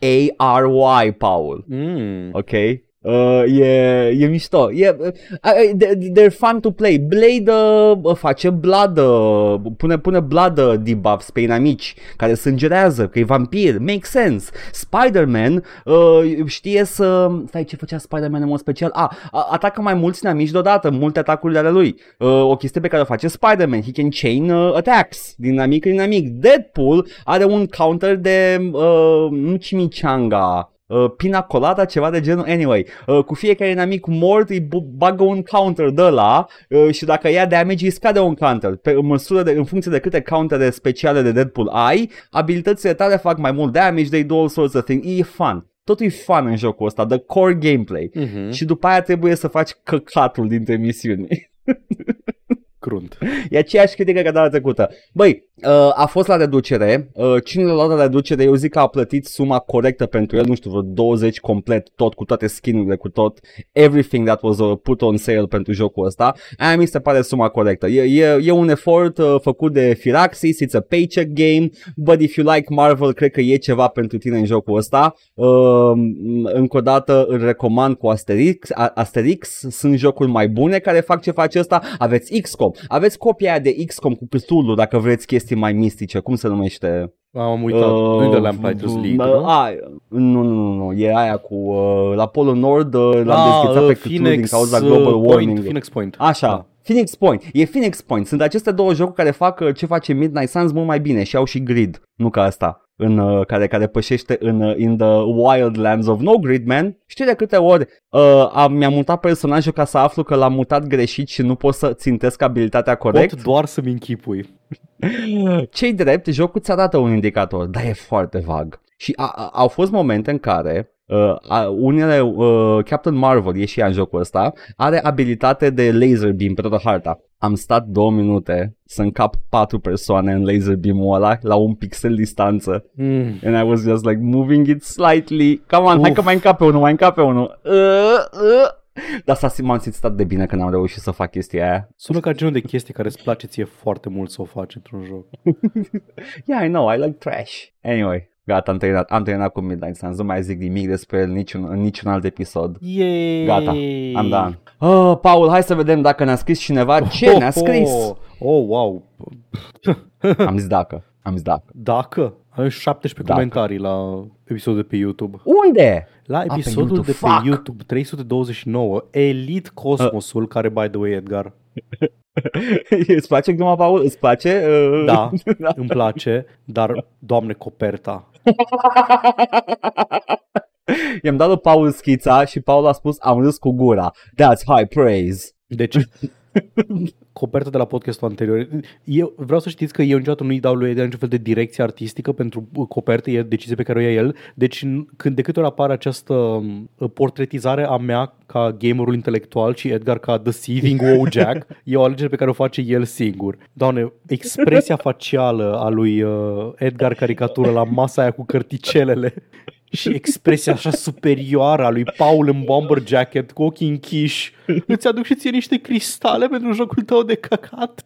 H-O-A-R-Y, Paul. Mm. Ok? Uh, e, e mișto. E, uh, uh, they- they're fun to play. Blade uh, face blood, uh, pune, pune blood uh, debuffs pe inamici care sângerează, că e vampir. Make sense. Spider-Man uh, știe să... Stai, ce făcea Spider-Man în mod special? Ah, a, atacă mai mulți inamici deodată, multe atacuri ale lui. Uh, o chestie pe care o face Spider-Man. He can chain uh, attacks din inamic în inamic. Deadpool are un counter de... Uh, nu chimichanga uh, pina colada, ceva de genul. Anyway, uh, cu fiecare inamic mort îi bu- bagă un counter de la uh, și dacă ia damage îi scade un counter. Pe, în, măsură de, în funcție de câte countere speciale de Deadpool ai, abilitățile tale fac mai mult damage, they do all sorts of things. E fun. Totul e fun în jocul ăsta, the core gameplay. Mm-hmm. Și după aia trebuie să faci căcatul dintre misiuni. Crunt. E aceeași critică ca data trecută. Băi, uh, a fost la reducere. Uh, cine l-a luat la reducere, eu zic că a plătit suma corectă pentru el, nu știu, vreo 20 complet, tot, cu toate skinurile, cu tot, everything that was uh, put on sale pentru jocul ăsta. Aia mi se pare suma corectă. E, e, e un efort uh, făcut de Firaxis, it's a paycheck game, but if you like Marvel, cred că e ceva pentru tine în jocul ăsta. Uh, încă o dată îl recomand cu Asterix, A- Asterix, sunt jocuri mai bune care fac ce face ăsta. Aveți XCOM, aveți copia aia de XCOM cu Cthulhu dacă vreți chestii mai mistice, cum se numește? Am uitat. Uh, nu de Lamplighters League, uh, nu? a, nu, nu, nu, nu, e aia cu uh, la Polul Nord, uh, l-am Ah, deschițat uh, pe Cthulhu din Phoenix, cauza uh, global Point, warming. Phoenix Point. Așa, Da. Phoenix Point. E Phoenix Point. Sunt aceste două jocuri care fac uh, ce face Midnight Suns mult mai bine și au și grid, nu ca asta. În, uh, care, care pășește în uh, in the wildlands of no grid, man. Știi de câte ori uh, am, mi-am mutat personajul ca să aflu că l-am mutat greșit și nu pot să țintesc abilitatea corect? Pot doar să-mi închipui. Cei drept, jocul ți arată un indicator, dar e foarte vag. Și a, a, au fost momente în care uh, a, unele, uh, Captain Marvel, e și ea în jocul ăsta, are abilitate de laser beam pe toată harta. Am stat două minute să încap patru persoane în laser beam-ul ăla la un pixel distanță. Mm. And I was just like moving it slightly. Come on, Uf. hai Uf. că mai încape unul, mai încape unul. Uh, uh, Dar s-a m-am simțit atât de bine când am reușit să fac chestia aia. Sună ca genul de chestie care îți place ție foarte mult să o faci într-un joc. Yeah, I know, I like trash. Anyway, gata, am terminat, am terminat cu Midnight Suns, nu mai zic nimic despre el niciun, în niciun alt episod. Yay! Gata, am done. Oh, Paul, hai să vedem dacă ne-a scris cineva. Ce ne-a scris? Oh, oh, wow. Am zis dacă, am zis dacă. Dacă? Am 17 Dacă. comentarii la episodul de pe YouTube. Unde? La pe episodul YouTube, de pe fuck! YouTube 329, Elite Cosmosul, care, by the way, Edgar, Îți place gluma, Paul? Îți place? Uh, da, îmi place, dar, doamne, coperta. I-am dat lui Paul schița și Paul a spus am râs cu gura. That's high praise. Deci, coperta de la podcastul anterior. Eu vreau să știți că eu niciodată nu-i dau lui Edgar niciun fel de direcție artistică pentru coperte, e decizie pe care o ia el. Deci n- când de câte ori apare această um, portretizare a mea ca gamerul intelectual și Edgar ca The Seething Wojak, e o alegere pe care o face el singur. Doamne, expresia facială a lui uh, Edgar caricatură la masa aia cu cărticelele și expresia așa superioară a lui Paul în bomber jacket cu ochii închiși. Îți aduc și ție niște cristale pentru jocul tău de căcat?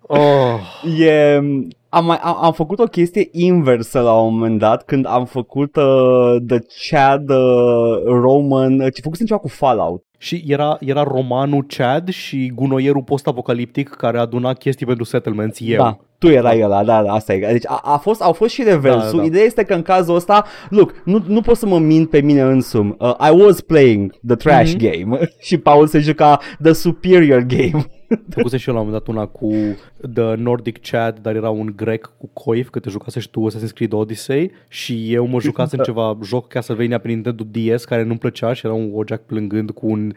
Oh. E, am, mai, am, am făcut o chestie inversă la un moment dat când am făcut uh, The Chad uh, Roman, uh, ce făcusem ceva cu Fallout. Și era, era romanul Chad și gunoierul post-apocaliptic care aduna chestii pentru settlements, eu. Da, tu erai ăla, da, da, asta e. Deci a, a fost, au fost și reversul. Da, da. Ideea este că în cazul ăsta, look, nu, nu pot să mă mint pe mine însumi. Uh, I was playing the trash Mhm. game și Paul se juca the superior game. Făcuse și eu la un moment dat una cu The Nordic Chad, dar era un grec cu coif, că te jucase și tu Assassin's Creed Odyssey și eu mă jucasem ceva joc Castlevania pe Nintendo DS care nu-mi plăcea și era un Wojak plângând cu un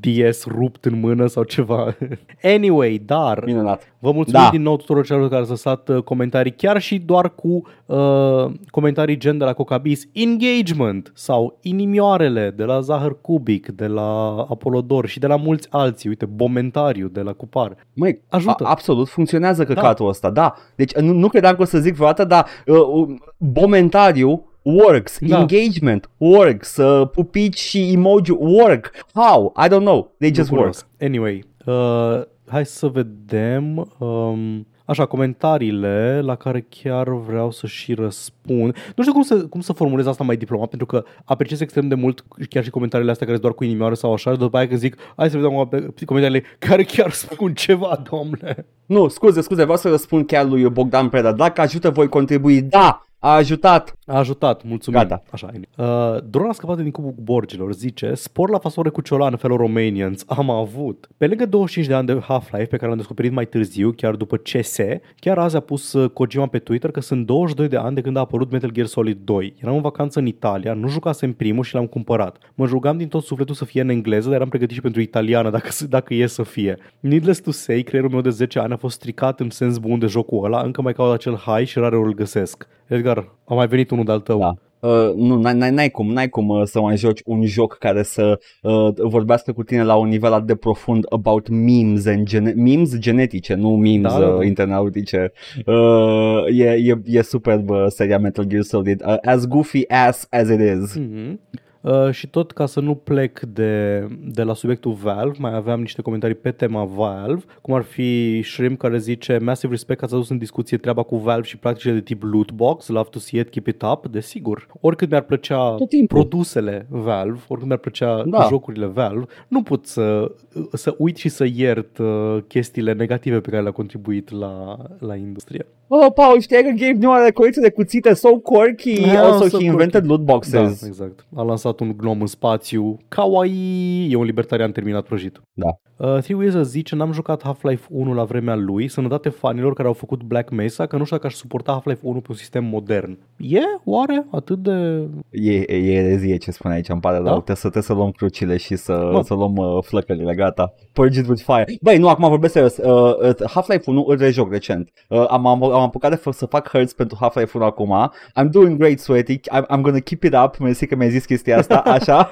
DS rupt în mână sau ceva. Anyway, dar Minunat. Vă mulțumim Da. din nou tuturor celor care ați lăsat uh, comentarii, chiar și doar cu uh, comentarii gen de la Cocabis, engagement sau inimioarele de la Zahăr Cubic, de la Apolodor și de la mulți alții. Uite, Bomentariu de la Cupar. Măi, Ajută. A, absolut, funcționează căcatul ăsta, da. Deci nu, nu credeam că o să zic vreodată, dar uh, uh, bomentariu works, Da. engagement works, uh, pupici și emoji work. How? I don't know. They just Nu work. cunosc. Anyway, uh, hai să vedem... Um, Așa, comentariile la care chiar vreau să și răspund. Nu știu cum să, cum să formulez asta mai diplomat, pentru că apreciez extrem de mult chiar și comentariile astea care sunt doar cu inimioară sau așa, și după aia când zic, hai să vedem acum pe comentariile care chiar spun ceva, domnule. Nu, scuze, scuze, vreau să răspund chiar lui Bogdan Preda. Dacă ajută, voi contribui. Da, a ajutat. A ajutat, mulțumim. Gata. Așa, uh, drona a scăpat din cubul borgilor, zice, spor la fasole cu ciolan, fellow Romanians, am avut. Pe lângă 25 de ani de Half-Life, pe care l-am descoperit mai târziu, chiar după CS, chiar azi a pus uh, Kojima pe Twitter că sunt 22 de ani de când a apărut Metal Gear Solid 2. Eram în vacanță în Italia, nu jucasem primul și l-am cumpărat. Mă rugam din tot sufletul să fie în engleză, dar eram pregătit și pentru italiană, dacă, dacă e să fie. Needless to say, creierul meu de 10 ani a fost stricat în sens bun de jocul ăla, încă mai caut acel high și rare îl găsesc. Edgar, a mai venit unul de-al tău. Da. Uh, nu, n-ai, n-ai, n-ai cum, n-ai cum uh, să mai joci un joc care să uh, vorbească cu tine la un nivel atât de profund about memes and gene- memes genetice, nu memes Da, da, da. uh, internautice. Uh, e, e, e superb uh, seria Metal Gear Solid, uh, as goofy as as it is. Mhm. Uh, și tot ca să nu plec de, de la subiectul Valve, mai aveam niște comentarii pe tema Valve, cum ar fi Shrimp care zice Massive respect că ați adus în discuție treaba cu Valve și practicile de tip loot box, love to see it, keep it up, desigur. Oricât mi-ar plăcea Tot timpul. produsele Valve, oricât mi-ar plăcea Da. jocurile Valve, nu pot să, să uit și să iert uh, chestiile negative pe care le-a contribuit la, la industrie. Oh, Paul, știai că Gabe New are colecție de cuțite so quirky? Yeah, also, so he invented quirky. loot boxes. Da, exact. A lansat un gnom în spațiu. Kawaii! E un libertarian terminat prăjit. Da. Uh, Three Wizards zice, n-am jucat Half-Life 1 la vremea lui, sănătate fanilor care au făcut Black Mesa, că nu știu dacă aș suporta Half-Life 1 pe un sistem modern. E, oare, atât de... E, e erezie ce spune aici, îmi pare rău. Da? Trebuie să, trebuie să luăm crucile și să, Bă. să luăm uh, flăcările, gata. Purge it with fire. Băi, nu, acum vorbesc serios. Uh, uh, Half-Life 1 îl rejoc recent. Uh, am, am, am apucat de f- să fac hurts pentru Half-Life 1 acum. I'm doing great, Sweaty. I'm, I'm gonna keep it up. Mersi că mi-ai zis chestia asta, așa.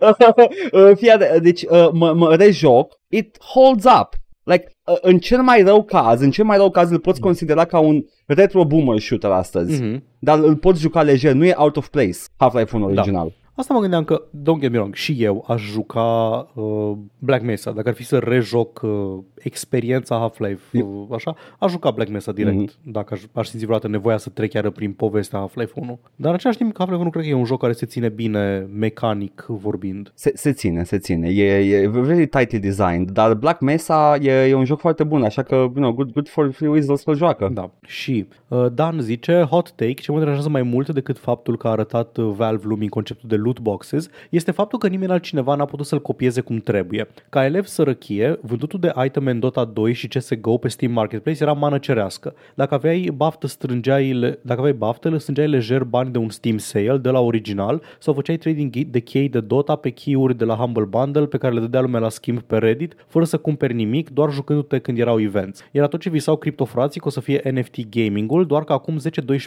uh, fii atent, deci uh, mă, mă rejoc. It holds up. Like, uh, în cel mai rău caz, în cel mai rău caz îl poți considera ca un retro boomer shooter astăzi. Mhm. Dar îl poți juca lejer, nu e out of place Half-Life 1 original. Asta mă gândeam că, don't get me wrong, și eu aș juca uh, Black Mesa. Dacă ar fi să rejoc uh, experiența Half-Life, uh, așa, aș juca Black Mesa direct. Mm-hmm. Dacă aș, aș simți vreodată nevoia să trec chiar prin povestea Half-Life 1. Dar în același timp, Half-Life 1 cred că e un joc care se ține bine mecanic vorbind. Se, se ține, se ține. E, e very tightly designed, dar Black Mesa e, e un joc foarte bun, așa că, you know, good, good for Free Weasel să-l joacă. Da. Și uh, Dan zice, hot take, ce mă deranjează mai mult decât faptul că a arătat uh, Valve lumii conceptul de loot boxes, este faptul că nimeni altcineva n-a putut să-l copieze cum trebuie. Ca elev sărăchie, vândutul de iteme în Dota 2 și CSGO pe Steam Marketplace era mană cerească. Dacă aveai baftă, strângeai, le- dacă aveai baftă, le strângeai lejer bani de un Steam sale de la original sau făceai trading de chei de Dota pe key-uri de la Humble Bundle pe care le dădea lumea la schimb pe Reddit, fără să cumperi nimic, doar jucându-te când erau events. Era tot ce visau criptofrații că o să fie NFT gaming-ul, doar că acum 10-12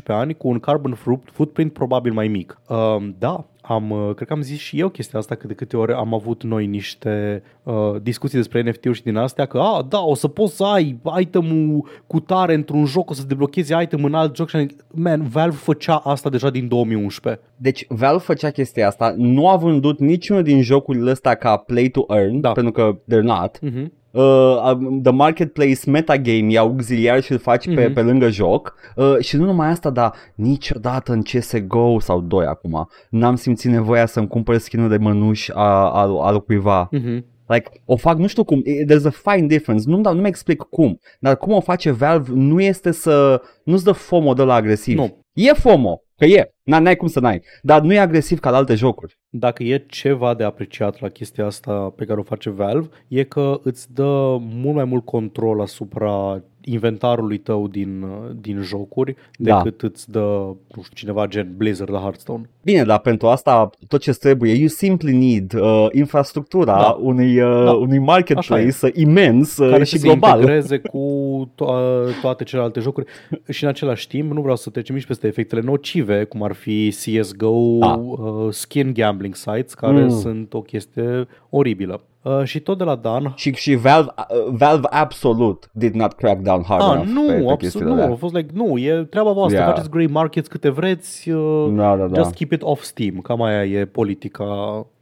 ani cu un carbon fruit- footprint probabil mai mic. Um, da, am, uh, cred că am zis și eu chestia asta că de câte ori am avut noi niște uh, discuții despre NFT-uri și din astea că a, da, o să poți să ai itemul cu tare într-un joc, o să deblochezi item în alt joc și am zis, man, Valve făcea asta deja din 2011. Deci Valve făcea chestia asta, nu a vândut niciunul din jocurile astea ca play to earn, Da. pentru că they're not. Uh-huh. Uh, the marketplace metagame e auxiliar și îl faci pe, Mhm. pe lângă joc uh, și nu numai asta, dar niciodată în CSGO sau 2 acum n-am simțit nevoia să-mi cumpăr skin de mănuși a, al, al cuiva. Uh-huh. Like, o fac, nu știu cum, e- there's a fine difference, nu-mi, dau, nu-mi explic cum, dar cum o face Valve nu este să, nu-ți dă FOMO de la agresiv. Nu. E FOMO, că e, N- n-ai cum să n-ai, dar nu e agresiv ca la alte jocuri. Dacă e ceva de apreciat la chestia asta pe care o face Valve, e că îți dă mult mai mult control asupra inventarului tău din, uh, din jocuri Da. decât îți dă, nu știu, cineva gen Blizzard la Hearthstone. Bine, dar pentru asta tot ce trebuie, you simply need uh, infrastructura Da. unui, uh, Da. unui Așa marketplace uh, imens uh, care și să global. se integreze cu to- toate celelalte jocuri și în același timp nu vreau să trecem nici peste efectele nocive, cum ar fi CSGO, Da. uh, skin gambling sites, care Mm. sunt o chestie oribilă. Uh, și tot de la Dan, Și, și Valve, uh, Valve absolut did not crack down hard Ah, enough nu, pe, pe absolut chestiile nu. alea. A fost like, nu, e treaba voastră, Yeah. faceți grey markets câte vreți, uh, Da, da, da. just keep it off Steam. Cam aia e politica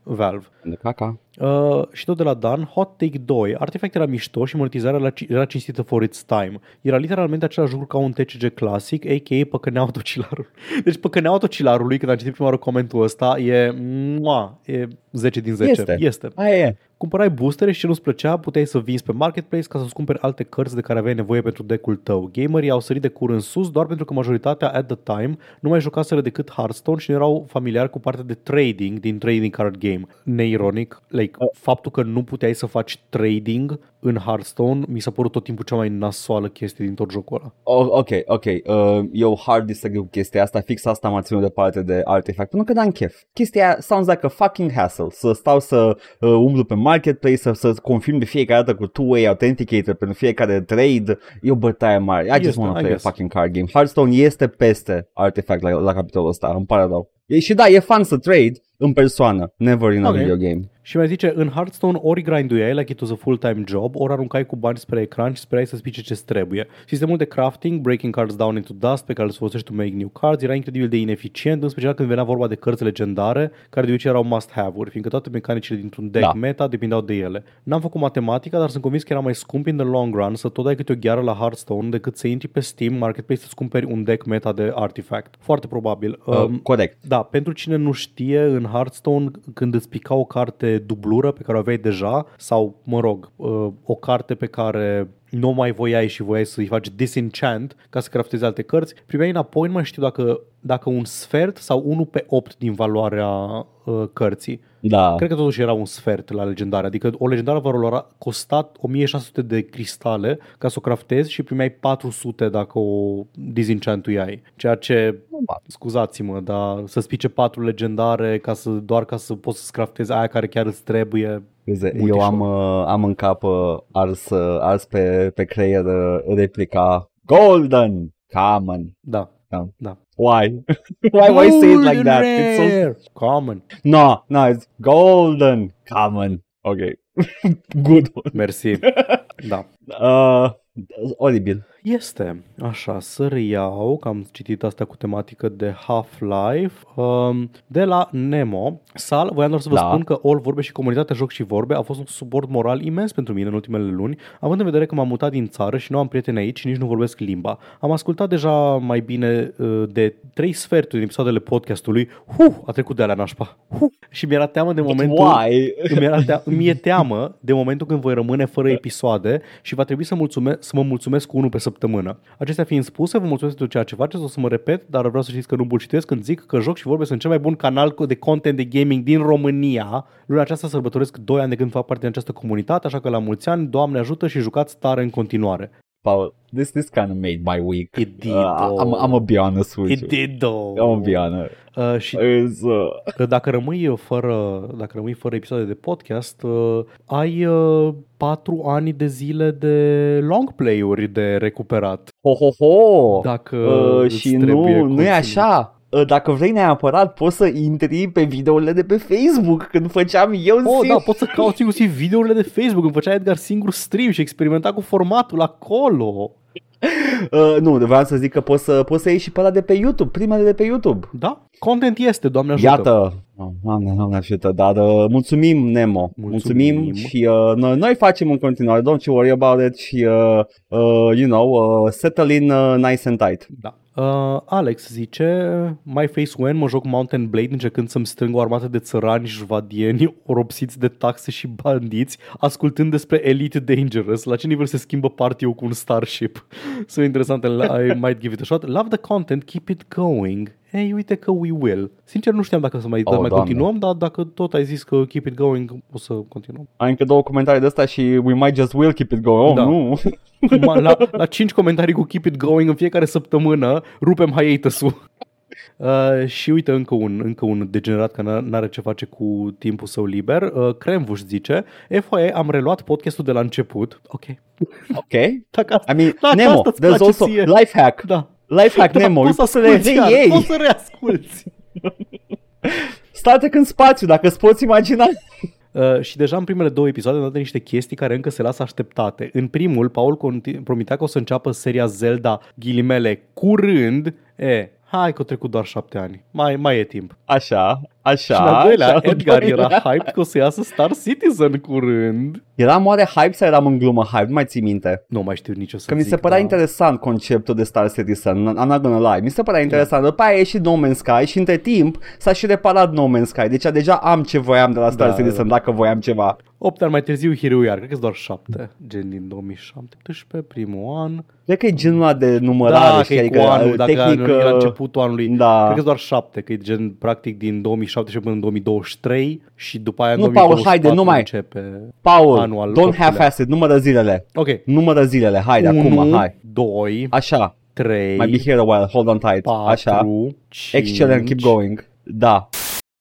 Valve. De caca. Uh, și tot de la Dan, Hot Take 2. Artifact era mișto și monetizarea era, era cinstită for its time. Era literalmente același lucru ca un TCG clasic, a.k.a. păcănea autocilarul. Deci păcănea autocilarului, când am citit prima oară comentul ăsta, e, mua, e 10 din 10. Este. este. Aia e. Cumpărai boostere și ce nu-ți plăcea, puteai să vinzi pe marketplace ca să-ți cumperi alte cărți de care aveai nevoie pentru deck-ul tău. Gamerii au sărit de cur în sus doar pentru că majoritatea at the time nu mai jucaseră decât Hearthstone și nu erau familiari cu partea de trading din trading card game. Neironic, like, faptul că nu puteai să faci trading în Hearthstone mi s-a părut tot timpul cea mai nasoală chestie din tot jocul ăla. Oh, ok, ok. Uh, eu hard disagree cu chestia asta. Fix asta m-a ținut departe de Artifact. Pentru că n-am chef. Chestia aia sounds like a fucking hassle. Să stau să uh, umblu pe marketplace, să, să confirm de fiecare dată cu two-way authenticator pentru fiecare trade. E o bătaie mare. I just Este, want to I play guess. a fucking card game. Hearthstone este peste Artifact la, la capitolul ăsta. Îmi pare rău. E, și da, e fun să trade în persoană. Never in a Ok. video game. Și mai zice, în Hearthstone ori grinduiai like it was a full-time job, ori aruncai cu bani spre ecran și sperai să spice ce trebuie. Sistemul de crafting, breaking cards down into dust, pe care îl folosești to make new cards, era incredibil de ineficient, în special când venea vorba de cărți legendare, care de obicei erau must-have-uri, fiindcă toate mecanicile dintr-un deck Da. meta depindeau de ele. N-am făcut matematica, dar sunt convins că era mai scump in the long run să tot dai câte o gheară la Hearthstone decât să intri pe Steam Marketplace să-ți cumperi un deck meta de artifact. Foarte probabil. Uh, Um, corect. da, pentru cine nu știe, în Hearthstone, când îți pica o carte dublură pe care o aveai deja, sau, mă rog, uh, o carte pe care nu o mai voiai și voiai să-i faci disenchant ca să craftezi alte cărți, primeai înapoi, nu mai știu dacă, dacă un sfert sau 1 pe 8 din valoarea uh, cărții. Da. Cred că totuși era un sfert la legendare, adică o legendară valora costat 1600 de cristale ca să o craftezi și primeai 400 dacă o disenchantuiai, ceea ce scuzați-mă, dar să spice patru legendare ca să, doar ca să poți să craftezi aia care chiar îți trebuie. Scuze, Eu Multișor. am, uh, am în cap uh, ars, uh, ars pe, pe creier uh, replica Golden Common. Da, Da. da. Why? why why say it like that? It's so... Rare. Common. No, no, it's Golden Common. Ok. Good one. Mersi. Da. Uh, oribil. Este, așa, să reiau, că am citit asta cu tematică de Half-Life, um, de la Nemo. Sal, voiam doar să vă Da. spun că All Vorbe și comunitatea Joc și Vorbe a fost un suport moral imens pentru mine în ultimele luni, având în vedere că m-am mutat din țară și nu am prieteni aici și nici nu vorbesc limba. Am ascultat deja mai bine uh, de trei sferturi din episoadele podcastului. Huh, a trecut de alea nașpa. Huh. Și mi-era teamă de momentul... Why? Îmi, era tea- îmi e teamă de momentul când voi rămâne fără episoade și va trebui să, mulțume- să mă mulțumesc cu unul pe săptămână. Acestea fiind spuse, vă mulțumesc pentru ceea ce faceți, o să mă repet, dar vreau să știți că nu bullshitesc când zic că joc și vorbe sunt cel mai bun canal de content de gaming din România. Luna aceasta sărbătoresc 2 ani de când fac parte din această comunitate, așa că la mulți ani, Doamne ajută și jucați tare în continuare. Paul, this this kind of made my week. It did, Uh, I'm, oh. I'm gonna be honest with It you. did, though. I'm gonna be honest. Uh, și It's, uh, Dacă rămâi fără, dacă rămâi fără episoade de podcast, uh, ai uh, patru ani de zile de long play-uri de recuperat. ho, ho, ho. Dacă Uh, îți și trebuie nu, nu e conținut. așa. Uh, Dacă vrei neapărat, poți să intri pe videourile de pe Facebook când făceam eu Oh, singur. da, poți să cauți inclusiv videourile de Facebook. Îmi făcea Edgar singur stream și experimenta cu formatul acolo. Uh, nu, vreau să zic că poți să, poți să iei și pe ăla de pe YouTube, primele de pe YouTube. Da? Content este, Doamne ajută. Iată, Oh, Doamne, Doamne ajută, dar uh, mulțumim Nemo, mulțumim, Mulțumim. și uh, noi, noi facem în continuare, don't you worry about it și uh, uh, you know, uh, settle in uh, nice and tight. Da. Uh, Alex zice My face when mă joc Mountain Blade încercând să-mi strâng o armată de țărani jvadieni oropsiți de taxe și bandiți ascultând despre Elite Dangerous la ce nivel se schimbă party cu un Starship? So interesant and I might give it a shot. Love the content, keep it going Ei, uite că we will. Sincer, nu știam dacă să mai, Oh, oh, mai Doamne. continuăm, dar dacă tot ai zis că keep it going, o să continuăm. Ai încă două comentarii de asta și we might just will keep it going. Oh, Da. nu. Ma- la, la 5 comentarii cu Keep It Going în fiecare săptămână rupem hiatus-ul. Uh, și uite încă un, încă un degenerat care n- n-are ce face cu timpul său liber. Uh, Cremvuș zice, FYI, am reluat podcastul de la început. Ok. ok. Dacă asta, I mean, Dacă Nemo, asta îți there's place also ție. life hack. da. Life hack Da, Nemo, poți să să le asculti iar, reiei. poți să reasculti. Star Trek în spațiu, dacă îți poți imagina. Uh, și deja în primele două episoade am dat niște chestii care încă se lasă așteptate. În primul, Paul conti- promitea că o să înceapă seria Zelda ghilimele curând. E, hai că au trecut doar șapte ani. Mai, mai e timp. Așa, așa. și în al doilea, așa, Edgar al doilea. era hyped că o să iasă Star Citizen curând. Eram oare hype sau eram în glumă hype? Nu mai ții minte. Nu mai știu nici o să Că mi zic, se părea da. interesant conceptul de Star Citizen, I'm not gonna lie. Mi se părea interesant. După aia a ieșit No Man's Sky și între timp s-a și reparat No Man's Sky. Deci deja am ce voiam de la Star Da, Citizen da. dacă voiam ceva. 8 ani mai târziu Hero iar, cred că doar 7, gen din 2017, primul an. Cred că e genul ăla de numărare, da, că știi? e adică cu anul, dacă tehnic, nu e la uh, începutul anului. Da. Cred că doar 7, că e gen practic din 2017 până în 2023 și după aia în Nu, Paul, 2024 haide, nu mai- începe Paul, anual. don't optulea. have it, numără zilele. Ok. Numără zilele, haide, acum, hai. 2, Așa, 3, mai be here a while, hold on tight. 4, Așa, 5, excellent, keep going. Da.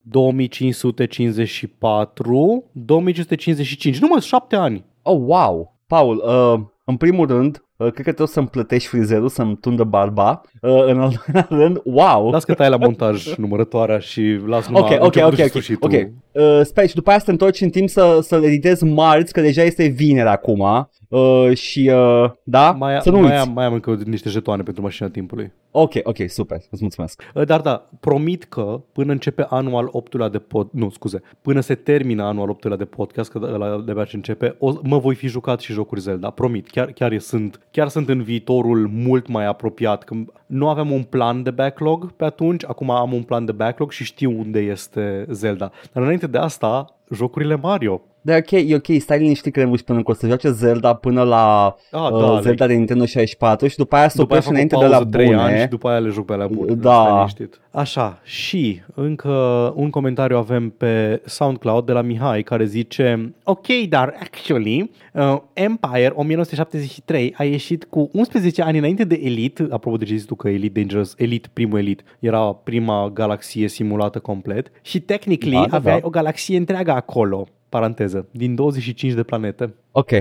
2554, 2555. Nu mă, 7 ani. Oh, wow. Paul, uh, în primul rând, uh, cred că trebuie să-mi plătești frizerul, să-mi tundă barba. Uh, în al doilea rând, wow. Las că tai la montaj numărătoarea și las numai Ok, ok, începutul ok, și ok, sfârșitul. ok. Uh, sper și după aia să te întorci în timp să, să le editezi marți, că deja este vineri acum. Uh, și, uh, da? Mai, să nu mai, uiți. am, mai am încă niște jetoane pentru mașina timpului. Ok, ok, super, îți mulțumesc. Uh, Dar da, promit că până începe anul al optulea de pod... Nu, scuze. Până se termină anul al optulea de podcast, că ăla de ce începe, o, mă voi fi jucat și jocuri Zelda. Promit. Chiar, chiar, e, sunt, chiar sunt în viitorul mult mai apropiat. Că nu aveam un plan de backlog pe atunci, acum am un plan de backlog și știu unde este Zelda. Dar înainte de asta, jocurile Mario. Da, ok, e ok, stai liniștit că și până că o să joace Zelda până la Ah, uh, da, Zelda de Nintendo 64 și după aia să după aia oprești fac o înainte de pauză la 3 ani și bune. după aia le joc pe alea bune. Da. Stai liniștit. Așa, și încă un comentariu avem pe SoundCloud de la Mihai care zice Ok, dar actually uh, Empire 1973 a ieșit cu 11 ani înainte de Elite Apropo de ce zici tu că Elite Dangerous Elite, primul Elite Era prima galaxie simulată complet Și technically Da, da, aveai da. o galaxie întreagă acolo Paranteză, din 25 de planete. Ok, uh,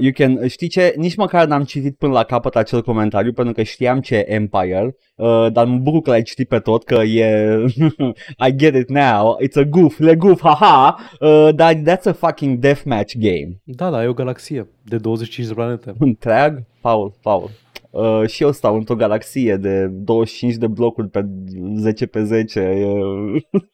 you can, știi ce, nici măcar n-am citit până la capăt acel comentariu pentru că știam ce e Empire, uh, dar mă bucur că l-ai citit pe tot, că e, I get it now, it's a goof, le goof, haha, uh, dar that's a fucking deathmatch game. Da, da, e o galaxie de 25 de planete. Întreag, Paul, Paul, Uh, și eu stau într-o galaxie de 25 de blocuri pe 10 pe 10. E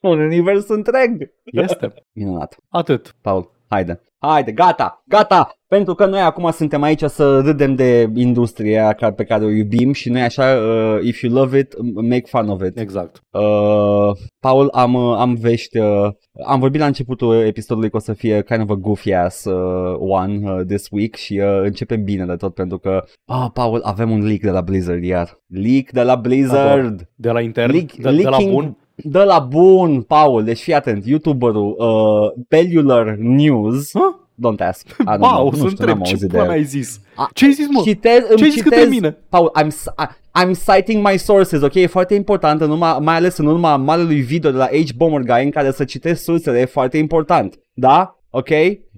un univers întreg. Este. Minunat. Atât. Paul, haide. Haide, gata, gata! Pentru că noi acum suntem aici să râdem de industria ca- pe care o iubim și noi așa, uh, if you love it, make fun of it. Exact. Uh, Paul, am, uh, am vești, uh, am vorbit la începutul episodului că o să fie kind of a goofy ass uh, one uh, this week și uh, începem bine de tot pentru că, ah, Paul, avem un leak de la Blizzard iar. Leak de la Blizzard! De la intern, Leak, de, de la leaking- bun. De la bun, Paul, deci fii atent, YouTuberul uh, Bellular News, Hă? don't ask, I don't Wow, know, să nu știu, întreb n-am ce auzit de pula el. ai zis? A- Ce ai zis, mă? Citez, îmi Ce ai zis citez, către mine? Paul, I'm, s- I- I'm citing my sources, ok? E foarte important, în urma, mai ales în urma marelui video de la H. Bomber Guy în care să citesc sursele, e foarte important. Da? Ok?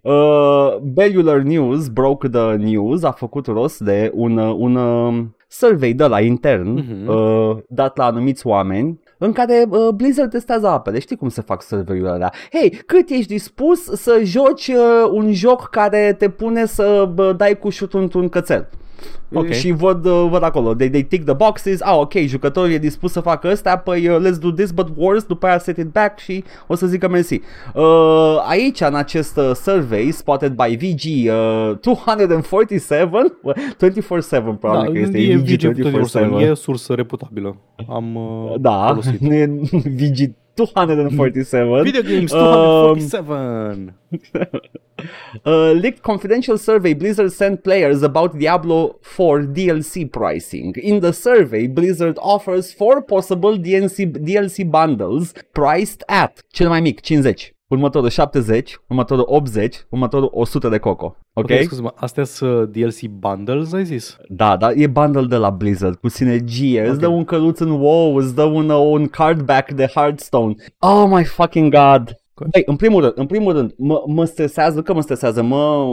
Uh, Bellular News, Broke the News, a făcut rost de un, uh, un uh, survey de la intern Mhm. uh, dat la anumiți oameni în care uh, Blizzard testează apele. Știi cum se fac survey-urile alea? Hei, cât ești dispus să joci uh, un joc care te pune să bă, dai cu șutul într-un cățel? Ok. Și văd, uh, văd acolo, they, they tick the boxes, ah ok, jucătorul e dispus să facă ăsta, păi uh, let's do this but worse, după aia set it back și o să zică mersi. Uh, aici, în acest uh, survey, spotted by VG uh, 247, 24-7 probabil Da, că este e VG VG 24-7. E sursă reputabilă. Am uh, Da, folosit. nu e VG 247. Video Games Um, 247. Uh, leaked confidential survey Blizzard sent players about Diablo 4 DLC pricing. In the survey, Blizzard offers four possible DLC, DLC bundles priced at cel mai mic 50, următorul 70, următorul 80, următorul 100 de coco. Ok? Ok, scuze-mă, astea sunt DLC bundles, ai zis? Da, da, e bundle de la Blizzard cu sinergie, okay. îți dă un căluț în WoW, îți dă un, un card back de Hearthstone. Oh my fucking god! Ok. Hey, în primul rând, în primul rând, mă, mă stresează, nu că mă stresează, mă,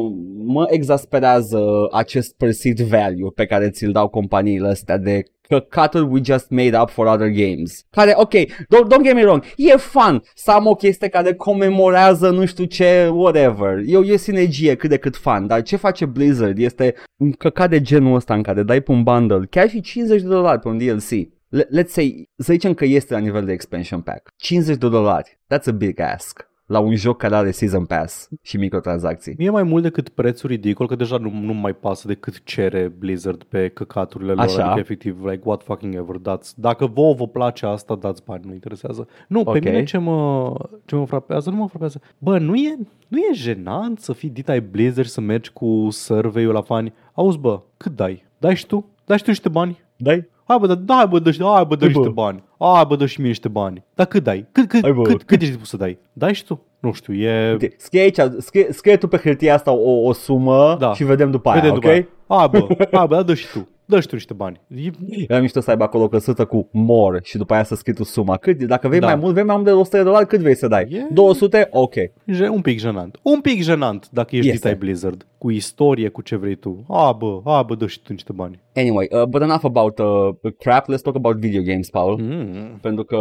mă exasperează acest perceived value pe care ți-l dau companiile astea de căcatul we just made up for other games. Care, ok, don't, don't get me wrong, e fun să am o chestie care comemorează nu știu ce, whatever. E, e sinergie cât de cât fun, dar ce face Blizzard este un căcat de genul ăsta în care dai pe un bundle, chiar și 50 de dolari pe un DLC. Le- let's say, să zicem că este la nivel de expansion pack. 50 de dolari. That's a big ask. La un joc care are season pass și microtransacții. Mie mai mult decât prețul ridicol, că deja nu, nu mai pasă de cât cere Blizzard pe căcaturile lor. Așa. Adică efectiv, like, what fucking ever, dați. Dacă vouă vă place asta, dați bani, nu interesează. Nu, Ok. pe mine ce mă, ce mă frapează, nu mă frapează. Bă, nu e, nu e jenant să fii dit ai Blizzard să mergi cu survey-ul la fani? Auzi, bă, cât dai? Dai și tu? Dai și tu niște bani? Dai? Hai bă, da, hai bă, dă, și- hai bă, dă Hai, bă. niște bani. Hai bă, dă și mie niște bani. Dar cât dai? Cât, cât, Hai, bă. cât, cât ești dispus să dai? Dai și tu? Nu știu, e... Ok, scrie aici, scrie, scrie tu pe hârtia asta o, o sumă Da. și vedem după aia, Vedem ok? după aia. Hai bă, hai bă, da, dă și tu. Dă și tu niște bani. E, Era mișto să aibă acolo căsuță cu more și după aia să scrii tu suma. Cât, dacă vrei Da. mai mult, vrei mai mult de 100 de dolari, cât vrei să dai? E- 200? Ok. je- un pic jenant. Un pic jenant dacă ești Este. dit ai Blizzard. Cu istorie, cu ce vrei tu. A, bă, a, bă, dă și tu niște bani. Anyway, uh, but enough about uh, crap, let's talk about video games, Paul. Mm. Pentru că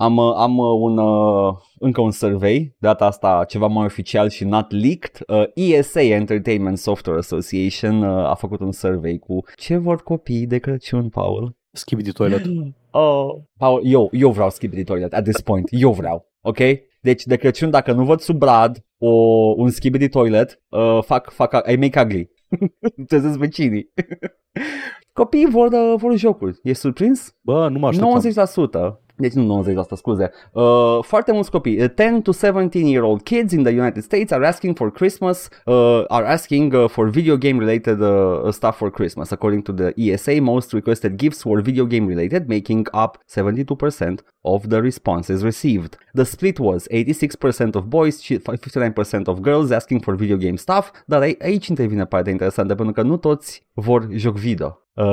am, uh, am uh, un, uh, încă un survey, de data asta ceva mai oficial și not leaked. Uh, ESA, Entertainment Software Association, uh, a făcut un survey cu ce vor copiii de Crăciun, Paul. Skibidi toilet. Oh. Paul, eu, eu vreau Skibidi Toilet at this point. Eu vreau, ok? Deci de Crăciun, dacă nu văd sub brad o, un Skibidi Toilet, uh, fac, fac, I make ugly. Trezesc vecinii. Copiii vor, uh, vor jocuri. E surprins? Bă, nu mă așteptam. 90%. Deci nu 90%, scuze. Uh, foarte mulți copii, uh, 10 to 17 year old kids in the United States are asking for Christmas, uh, are asking uh, for video game related uh, stuff for Christmas. According to the ESA, most requested gifts were video game related, making up 72% of the responses received. The split was 86% of boys, și 59% of girls asking for video game stuff, dar ai- aici intervine partea interesantă, pentru că nu toți vor joc video. Uh,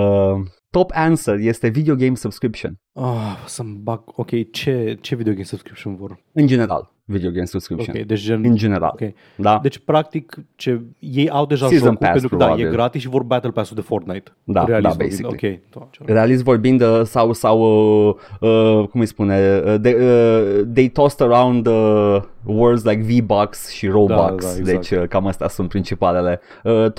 top answer este video game subscription. Ah, să-mi bag... Ok, ce, ce video game subscription vor? În general. Video game subscription. Ok, deci gen... În general. Ok. Da? Deci, practic, ce, ei au deja Season jocul Pass, pentru că da, e probabil. gratis și vor Battle Pass-ul de Fortnite. Da, Realist da, vorbind. basically. Ok. Da, ce- Realist vorbind uh, sau, sau uh, uh, cum îi spune, uh, they, uh, they tossed around uh, words like V-Bucks și Robux, Da, da, exact. deci uh, cam astea sunt principalele. Uh, 29%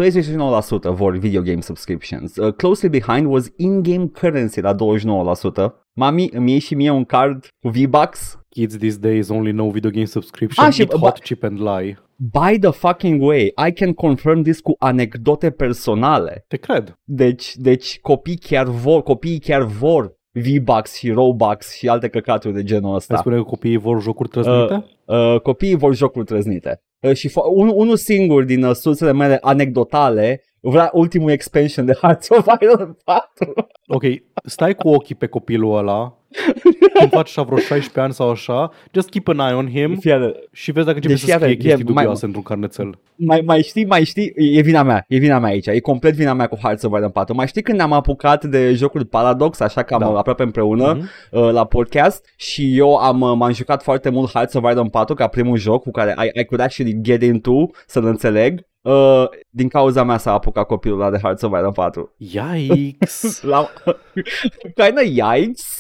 vor video game subscriptions. Uh, closely behind was in-game currency la 29%. Mami, îmi iei și mie un card cu V-Bucks? Kids these days only know video game subscription, Ah, și- eat hot, ba- chip and lie. By the fucking way, I can confirm this cu anecdote personale. Te cred. Deci, deci copii chiar vor, copiii chiar vor V-Bucks și Robux și alte căcaturi de genul Da. ăsta. spune că copiii vor jocuri trăznite? Uh, copiii vor jocuri trăznite. Uh, și fo- un, unul singur din uh, sursele mele anecdotale vrea ultimul expansion de Hearts of Iron 4. Ok, stai cu ochii pe copilul ăla când faci așa vreo 16 ani sau așa, just keep an eye on him Fii și vezi dacă începe Deci, să scrie iată, chestii e- mai- dubioase într-un carnețel. mai, mai știi, mai știi, e vina mea, e vina mea aici, e complet vina mea cu Hearts of Iron 4. Mai știi când ne-am apucat de jocul Paradox, așa că am Da. da. aproape împreună Mhm. uh, la podcast și eu am uh, m-am jucat foarte mult Hearts of Iron 4 ca primul joc cu care I, I could actually get into să-l înțeleg. Uh, din cauza mea s-a apucat copilul ăla de Hearts of Iron 4. Yikes! La... Kinda yikes.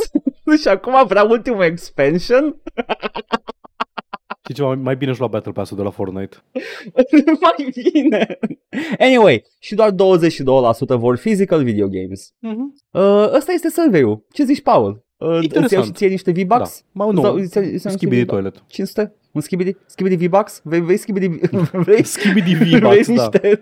Și acum vrea ultimul expansion. Știi ceva, mai bine și la Battle Pass-ul de la Fortnite. mai bine. Anyway, și doar 22% vor physical video games. Mm-hmm. Uh, ăsta este survey-ul. Ce zici, Paul? Uh, Interesant. îți iau și ție niște Da. V-Bucks? Mă, nu, Sau- îți iau- îți iau niște schimbi de V-Bucks? toilet. 500? Un skibidi? Skibidi V-Bucks? Vrei, vrei skibidi? Vrei, Schimbi de vrei V-Bucks, da. niște...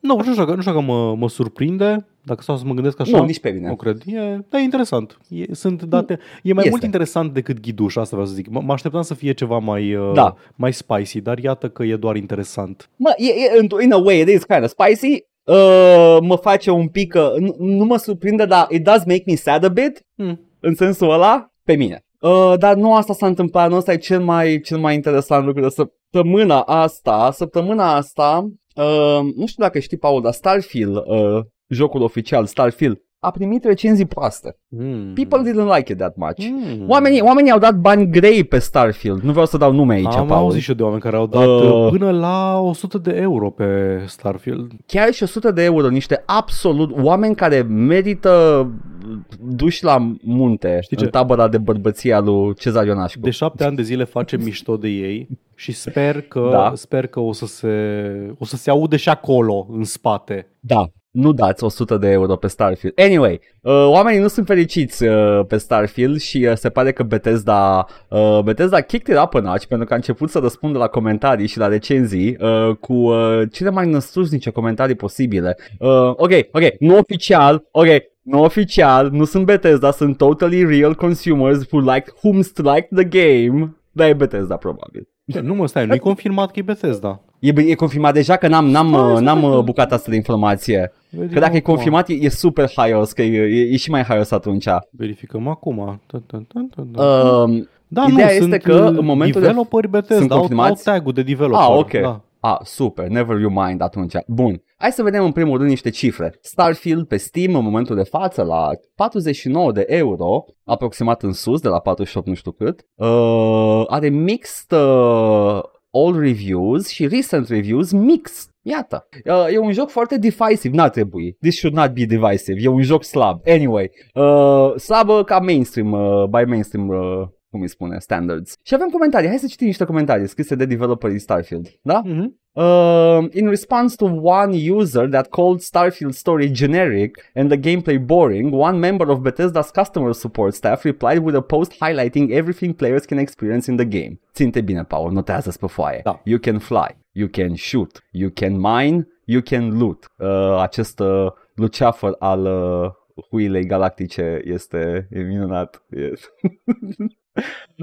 Nu, nu știu, dacă- nu știu că mă, mă surprinde, dacă stau să mă gândesc așa. Nu, nici pe mine. Nu cred. E, da, e interesant. E, sunt date, e mai Este. mult interesant decât ghiduș, asta vreau să zic. M- mă așteptam să fie ceva mai, uh, Da. mai spicy, dar iată că e doar interesant. Mă, e, e, in- in a way, it is kind of spicy. Uh, mă face un pic, uh, nu, nu mă surprinde, dar it does make me sad a bit, Hmm. în sensul ăla, pe mine. Uh, dar nu asta s-a întâmplat, nu asta e cel mai, cel mai interesant lucru de săptămâna asta. Săptămâna asta, uh, nu știu dacă știi, Paul, dar Starfield, uh, jocul oficial Starfield, a primit recenzii proaste. Mm. People didn't like it that much. Mm. Oamenii, oamenii au dat bani grei pe Starfield. Nu vreau să dau nume aici, Am Paul. auzit și eu de oameni care au dat Uh. uh, până la 100 de euro pe Starfield. chiar și 100 de euro, niște absolut oameni care merită duși la munte Știi în ce? tabăra de bărbăție a lui Cezar Ionașcu. De șapte ani de zile facem mișto de ei și sper că, Da. sper că o, să se, o să se aude și acolo, în spate. Da, nu dați 100 de euro pe Starfield. Anyway, uh, oamenii nu sunt fericiți uh, pe Starfield și uh, se pare că Bethesda, uh, Bethesda kicked it up a notch pentru că a început să răspundă la comentarii și la recenzii uh, cu uh, cele mai năstrușnice comentarii posibile. Uh, ok, ok, nu oficial, ok, nu oficial, nu sunt Bethesda, sunt totally real consumers who like whom like the game. Dar e Bethesda probabil. Ce, Nu mă stai, nu-i confirmat că e Bethesda. E, e confirmat deja că n-am, n-am, Stai, uh, stai, n-am stai. uh, bucata asta de informație. Vedem Că dacă e acum. confirmat, e, e super haios, că e, e, e și mai haios atunci. Verificăm acum. Tă, tă, tă, tă, tă. Uh, Da, Ideea nu, este sunt că uh, în momentul de- developeri Bethesda, sunt au, au confirmați? tag-ul de developer. ah, ok. Da. Ah, super, never you mind atunci. Bun. Hai să vedem în primul rând niște cifre. Starfield pe Steam în momentul de față la 49 de euro, aproximat în sus, de la 48 nu știu cât. Uh, are mixed uh, all reviews și recent reviews mixed. Iată, uh, e un joc foarte divisive, n-ar trebui. This should not be divisive, e un joc slab. Anyway, uh, slabă ca mainstream, uh, by mainstream uh, cum îi spune, standards. Și avem comentarii, hai să citim niște comentarii scrise de developerii Starfield, da? Mhm. Uh, in response to one user that called Starfield story generic and the gameplay boring, one member of Bethesda's customer support staff replied with a post highlighting everything players can experience in the game. Ținte bine, Paul, notează-ți pe foaie. Da. You can fly, you can shoot, you can mine, you can loot. Uh, acest uh, luceafăr al uh, huilei galactice este e minunat. Yes.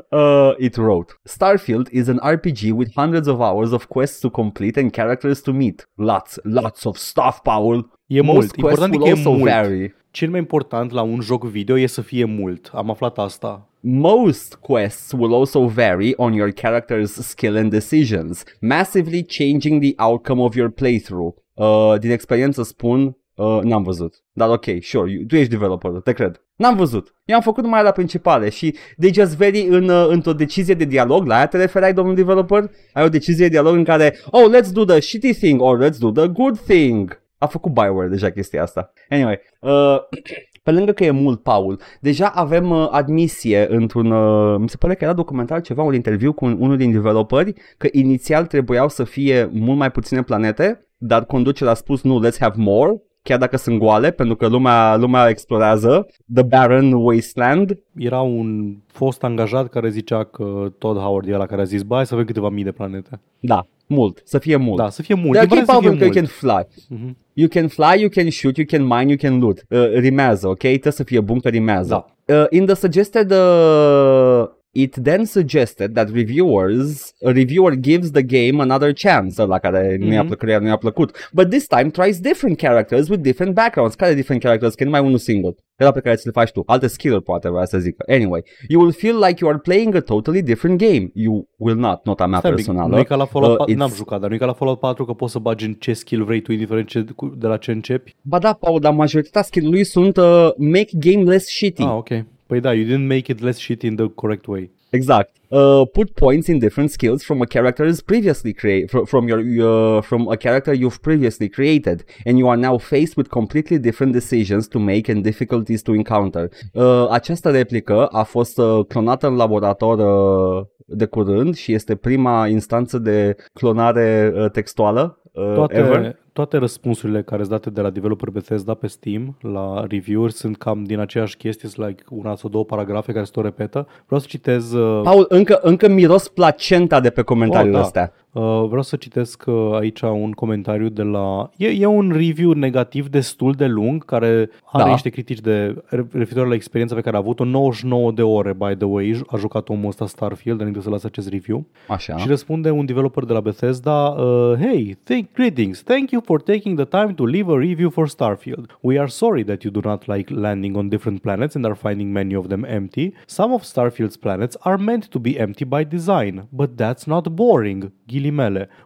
Uh, it wrote Starfield is an RPG with hundreds of hours of quests to complete and characters to meet. Lots, lots of stuff, Paul. E Most mult. quests Important e will că e also mult. vary. Cel mai important la un joc video e să fie mult. Am aflat asta. Most quests will also vary on your character's skill and decisions, massively changing the outcome of your playthrough. Uh, din experiență spun Uh, n-am văzut. Dar ok, sure, you, tu ești developer, te cred. N-am văzut. Eu am făcut numai la principale și they just veri în, uh, într-o decizie de dialog, la aia te referai, domnul developer? Ai o decizie de dialog în care, oh, let's do the shitty thing or let's do the good thing. A făcut Bioware deja chestia asta. Anyway, uh, pe lângă că e mult, Paul, deja avem uh, admisie într-un, uh, mi se pare că era documentar ceva, un interviu cu un, unul din developeri, că inițial trebuiau să fie mult mai puține planete, dar conducerea a spus nu, let's have more, chiar dacă sunt goale, pentru că lumea, lumea explorează The Barren Wasteland. Era un fost angajat care zicea că Todd Howard e la care a zis, bai să avem câteva mii de planete. Da, mult, să fie mult. Da, să fie mult. They're E bine să fie capable că you mult. can fly. Mhm. You can fly, you can shoot, you can mine, you can loot. Uh, rimează, ok? Trebuie să fie bun că rimează. Da. Uh, in the suggested... Uh, it then suggested that reviewers, a reviewer gives the game another chance, la care nu i-a Mhm. plăcut, nu i-a plăcut. But this time tries different characters with different backgrounds. Care different characters? Că nu mai unul singur. Ăla pe care ți le faci tu. Alte skill-uri poate vrea să zică. Anyway, you will feel like you are playing a totally different game. You will not, nota mea Stai un pic, personală. Nu e ca la Fallout Uh, 4, it's- n-am jucat, dar nu e ca la Fallout 4 că poți să bagi în ce skill vrei tu, indiferent ce, cu- de la ce începi. Ba da, Paul, dar majoritatea skill-ului sunt uh, make game less shitty. Ah, ok. Păi da, you didn't make it less shit in the correct way. Exact. Uh, put points in different skills from a character's previously create fr- from your uh, from a character you've previously created, and you are now faced with completely different decisions to make and difficulties to encounter. Uh, această replică a fost uh, clonată în laborator uh, de curând și este prima instanță de clonare uh, textuală uh, ever. Toate, toate răspunsurile care sunt date de la developer Bethesda pe Steam la review-uri sunt cam din aceeași chestie, sunt like una sau două paragrafe care se tot repetă. Vreau să citez... Uh, Paul, încă, încă miros placenta de pe comentariile Oh, da. astea. Uh, vreau să citesc uh, aici un comentariu de la... E, e un review negativ destul de lung, care are Da. niște critici de referitor la experiența pe care a avut-o. 99 de ore, by the way, a jucat omul ăsta Starfield, înainte să lase acest review. Așa. Și răspunde un developer de la Bethesda, uh, Hey, think, greetings, thank you for taking the time to leave a review for Starfield. We are sorry that you do not like landing on different planets and are finding many of them empty. Some of Starfield's planets are meant to be empty by design, but that's not boring.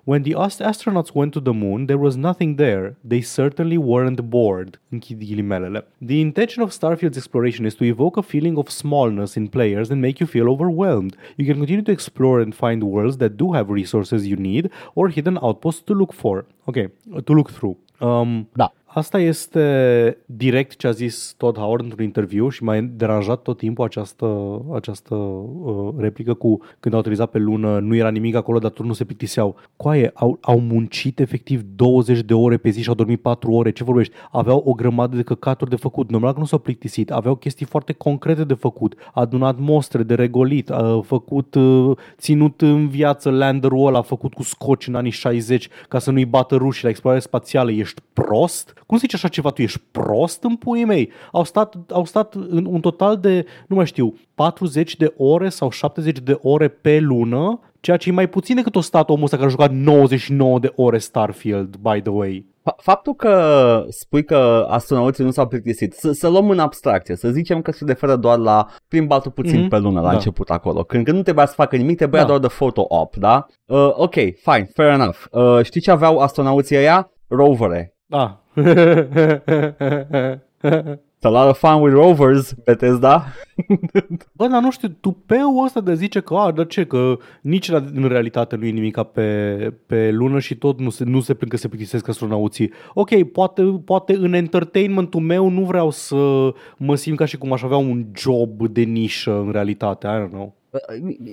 When the astronauts went to the moon, there was nothing there. They certainly weren't bored. Închid ghilimelele. The intention of Starfield's exploration is to evoke a feeling of smallness in players and make you feel overwhelmed. You can continue to explore and find worlds that do have resources you need or hidden outposts to look for. Okay, to look through. Um, Da. Asta este direct ce a zis Todd Howard într-un interviu și m-a deranjat tot timpul această, această uh, replică cu când au utilizat pe lună, nu era nimic acolo, dar tot nu se plictiseau. Coaie, au, au muncit efectiv 20 de ore pe zi și au dormit 4 ore. Ce vorbești? Aveau o grămadă de căcaturi de făcut. Normal că nu s-au plictisit. Aveau chestii foarte concrete de făcut. Adunat mostre de regolit, a făcut, uh, ținut în viață landerul ăla, făcut cu scoci în anii 60 ca să nu-i bată rușii la explorare spațială. Ești prost? Cum zici așa ceva? Tu ești prost în puii mei? Au stat, au stat în un total de, nu mai știu, 40 de ore sau 70 de ore pe lună, ceea ce e mai puțin decât o stat omul ăsta care a jucat 99 de ore Starfield, by the way. Fa- Faptul că spui că astronauții nu s-au plictisit, să, să luăm în abstracție, să zicem că se referă doar la plimbatul puțin Mhm, pe lună la da. început acolo, când, când nu trebuia să facă nimic, trebuia Da. doar de photo-op, da? Uh, ok, fine, fair enough. Uh, știi ce aveau astronauții ăia? Rovere. Ah. It's a lot of fun with rovers, Bethesda. Bă, dar nu știu, tupeul ăsta de zice că, a, dar ce, că nici la, în realitate nu e nimic pe, pe lună și tot nu se, nu se plâng că se plictisesc astronauții. Ok, poate, poate în entertainmentul meu nu vreau să mă simt ca și cum aș avea un job de nișă în realitate, I don't know.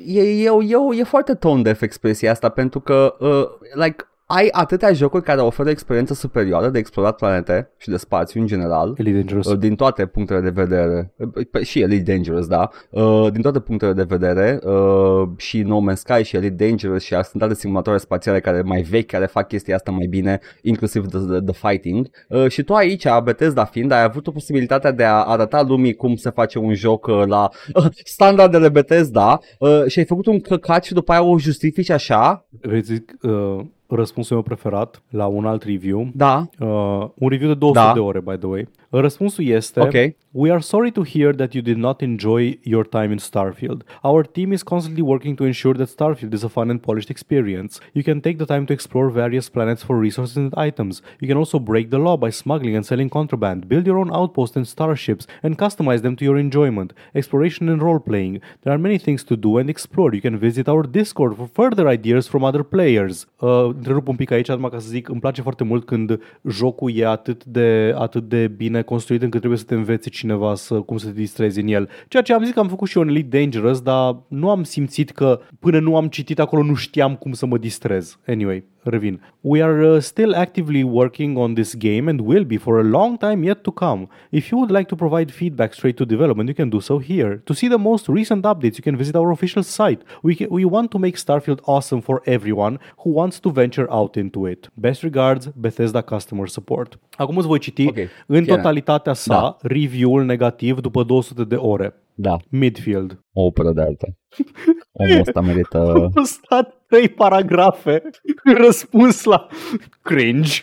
E, e, e, e, e foarte tone deaf expresia asta pentru că, uh, like, ai atâtea jocuri care oferă experiență superioară de explorat planete și de spațiu în general. Elite Dangerous. Uh, din toate punctele de vedere, uh, și Elite Dangerous, da, uh, din toate punctele de vedere, uh, și No Man's Sky și Elite Dangerous și sunt alte simulatoare spațiale care mai vechi, care fac chestia asta mai bine, inclusiv The, the, the Fighting. Uh, și tu aici, Bethesda fiind, ai avut o posibilitatea de a arăta lumii cum se face un joc uh, la uh, standardele Bethesda uh, și ai făcut un căcat și după aia o justifici așa. Vrei să zic, uh, răspunsul meu preferat la un alt review. Da, Uh, un review de 200 Da. de ore, by the way. Răspunsul este ok. We are sorry to hear that you did not enjoy your time in Starfield. Our team is constantly working to ensure that Starfield is a fun and polished experience. You can take the time to explore various planets for resources and items. You can also break the law by smuggling and selling contraband, build your own outposts and starships, and customize them to your enjoyment. Exploration and role playing. There are many things to do and explore. You can visit our Discord for further ideas from other players. Uh, întrerup un pic aici, numai ca să zic, îmi place foarte mult când jocul e atât de, atât de bine construit încât trebuie să te învețe cineva să, cum să te distrezi în el. Ceea ce am zis că am făcut și eu în Elite Dangerous, dar nu am simțit că până nu am citit acolo nu știam cum să mă distrez. Anyway, revin. We are uh, still actively working on this game and will be for a long time yet to come. If you would like to provide feedback straight to development, you can do so here. To see the most recent updates, you can visit our official site. We, ca- we want to make Starfield awesome for everyone who wants to venture out into it. Best regards, Bethesda Customer Support. Acum îți voi citi Ok. în Fine. totalitatea sa Da. review-ul negativ după 200 de ore. Da, Midfield. o operă de artă. Omul ăsta merită... Au stat trei paragrafe în răspuns la cringe.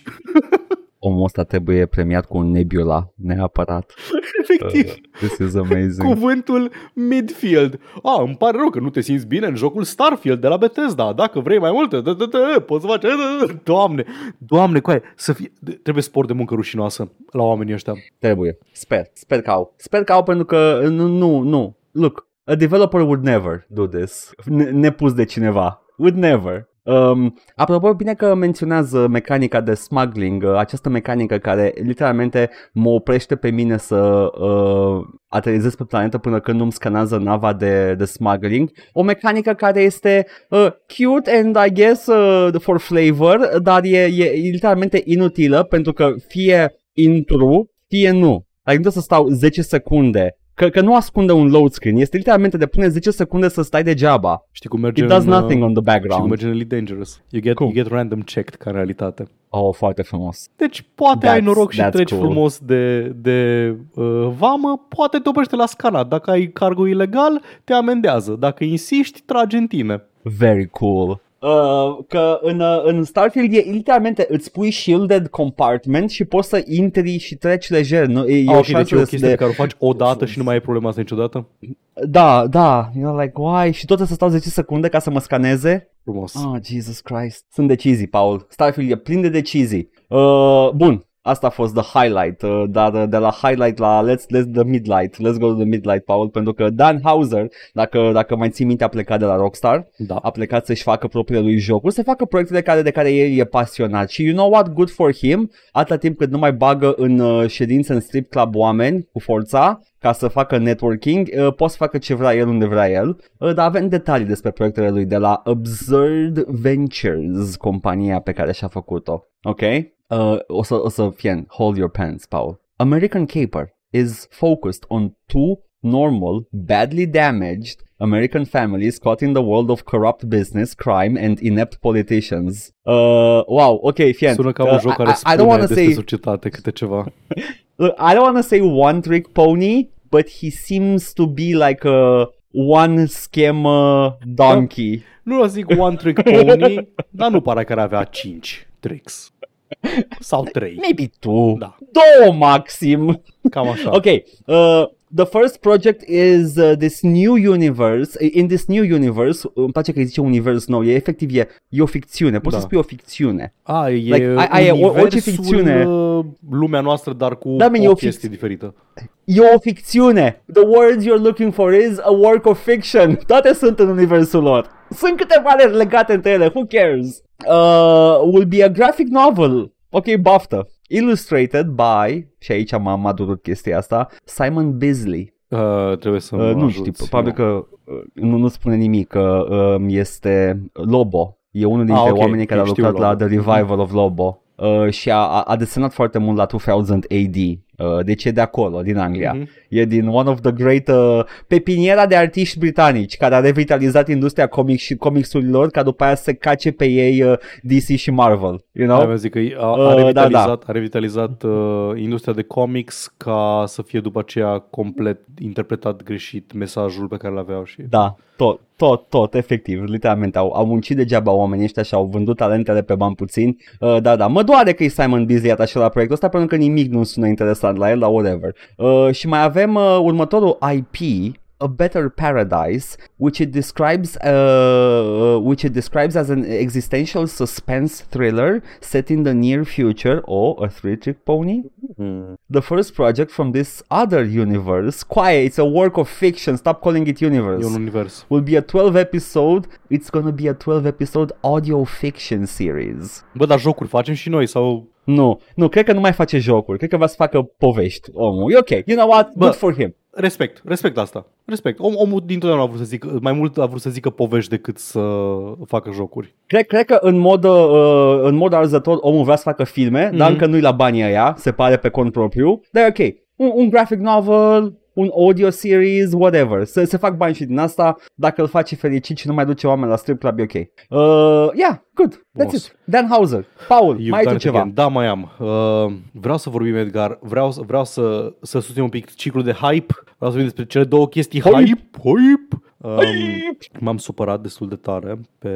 Omul ăsta trebuie premiat cu un Nebula, neapărat. Efectiv. This is amazing. Cuvântul midfield. A, îmi pare rău că nu te simți bine în jocul Starfield de la Bethesda. Dacă vrei mai multe, dă, dă, dă, poți să faci... dă, dă. Doamne, doamne, coaie, să fie... Trebuie spor de muncă rușinoasă la oamenii ăștia. Trebuie. Sper. Sper că au. Sper că au pentru că nu, nu, nu. Look, a developer would never do this. Ne- nepus de cineva. Would never. Um, apropo, bine că menționează mecanica de smuggling, uh, această mecanică care literalmente mă oprește pe mine să uh, aterizez pe planetă până când nu-mi scanează nava de, de smuggling. O mecanică care este uh, cute and I guess uh, for flavor, dar e, e, e literalmente inutilă pentru că fie intru, fie nu. Adică nu trebuie să stau 10 secunde Că, că nu ascunde un load screen, este literalmente de pune 10 secunde să stai degeaba. Știi cum merge It does în, uh, nothing on the Știi cum background. merge în Elite Dangerous. You get, Cum? you get random checked ca în realitate. Oh, foarte frumos. Deci poate That's- ai noroc și that's treci cool. frumos de, de uh, vamă, poate te oprește la scanat. Dacă ai cargo ilegal, te amendează. Dacă insiști, trage în tine. Very cool. Uh, că în, uh, în Starfield e literalmente îți pui shielded compartment și poți să intri și treci lejer. Nu? E, e Ah, o ok, deci șansă e o de, chestie de, pe care o faci o dată și nu mai ai problema asta niciodată? Da, da. You're like, why? Și tot să stau 10 secunde ca să mă scaneze? Frumos. Oh, Jesus Christ. Sunt decizii, Paul. Starfield e plin de decizii. Uh, bun. Asta a fost the highlight, uh, dar uh, de la highlight la let's, let's the midlight, let's go to the midlight, Paul, pentru că Dan Hauser, dacă, dacă mai ții minte, a plecat de la Rockstar, Da. a plecat să-și facă propriile lui jocuri, să facă proiectele care, de care el e pasionat și you know what, good for him, atâta timp cât nu mai bagă în uh, ședințe în strip club oameni cu forța, ca să facă networking, uh, poate să facă ce vrea el unde vrea el, uh, dar avem detalii despre proiectele lui de la Absurd Ventures, compania pe care și-a făcut-o. Ok? Uh, o, să, o să fie hold your pants, Paul. American Caper is focused on two normal, badly damaged American families caught in the world of corrupt business, crime, and inept politicians. Uh, wow, ok, fie. Sună ca uh, un joc care I, I spune don't wanna despre say, societate câte ceva. Look, I don't want to say one trick pony, but he seems to be like a one scammer donkey. Nu o zic one trick pony, dar nu pare că ar avea 5 tricks. Sau 3. Maybe two. Da, Două maxim. cam așa. Okay. Uh, the first project is uh, this new universe. In this new universe, îmi place că îi zice univers nou, e efectiv e, e o ficțiune. Poți Da. să spui o ficțiune. A, e Like, ai- ai- o- orice universul, ficțiune. uh, lumea noastră, dar cu Da, man, e o o chestie fic- diferită. E o ficțiune. The word you're looking for is a work of fiction. Toate sunt în universul lor. Sunt câteva legate între ele. Who cares? Uh, will be a graphic novel. Ok, baftă. Illustrated by, și aici m-a, m-a durut chestia asta, Simon Bisley. Uh, trebuie să mă Uh, nu ajuți. știu, probabil că uh, nu, nu spune nimic că uh, este Lobo. E unul dintre Ah, ok, oamenii care ok, a știu lucrat la Lobo. The Revival of Lobo. Uh, și a, a, a desenat foarte mult la 2000 AD. Uh, deci e de acolo, din Anglia. Mhm. E din one of the great uh, pepiniera de artiști britanici care a revitalizat industria comic și comicsurilor ca după aia să se cace pe ei uh, DC și Marvel. You know? Da, zic că a, Uh, a da, revitalizat, a revitalizat uh, industria de comics ca să fie după aceea complet interpretat greșit mesajul pe care l-aveau și... Da, tot, tot, tot, efectiv, literalmente au, au muncit degeaba oamenii ăștia și au vândut talentele pe bani puțini. Uh, da, da, mă doare că e Simon Beasley atașat la proiectul ăsta pentru că nimic nu sună interesant la el, la whatever. Uh, și mai avem uh, următorul IP a better paradise, which it describes, uh, uh, which it describes as an existential suspense thriller set in the near future, or a three-trick pony. Mm. The first project from this other universe. Quiet, it's a work of fiction. Stop calling it universe. E un univers. Will be a 12 episode. It's gonna be a 12 episode audio fiction series. Bă, dar jocuri facem și noi sau... Nu, nu, cred că nu mai face jocuri. Cred că va să facă povești omul. E ok. You know what? Bă. For him. Respect, respect asta. Respect. Om, omul dintotdeauna a vrut să zică, mai mult a vrut să zică povești decât să facă jocuri. Cred, cred că în mod, uh, în mod arzător omul vrea să facă filme, mm-hmm. dar Mhm. încă nu-i la banii ăia, se pare pe cont propriu. Dar e ok. Un, un graphic novel, un audio series, whatever. Să se fac bani și din asta. Dacă îl face fericit și nu mai duce oameni la strip club, e ok. Uh, yeah, good. That's Frumos. it. Dan Hauser. Paul, You've mai ai tu done it ceva? again. Da, mai am. Uh, vreau să vorbim, Edgar. Vreau, vreau să, să susțin un pic ciclul de hype. Vreau să vorbim despre cele două chestii. Hype. Hype! Hype! Um, m-am supărat destul de tare pe,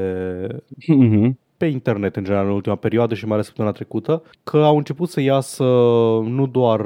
Mhm. pe internet în general în ultima perioadă și mai ales săptămâna trecută, că au început să iasă nu doar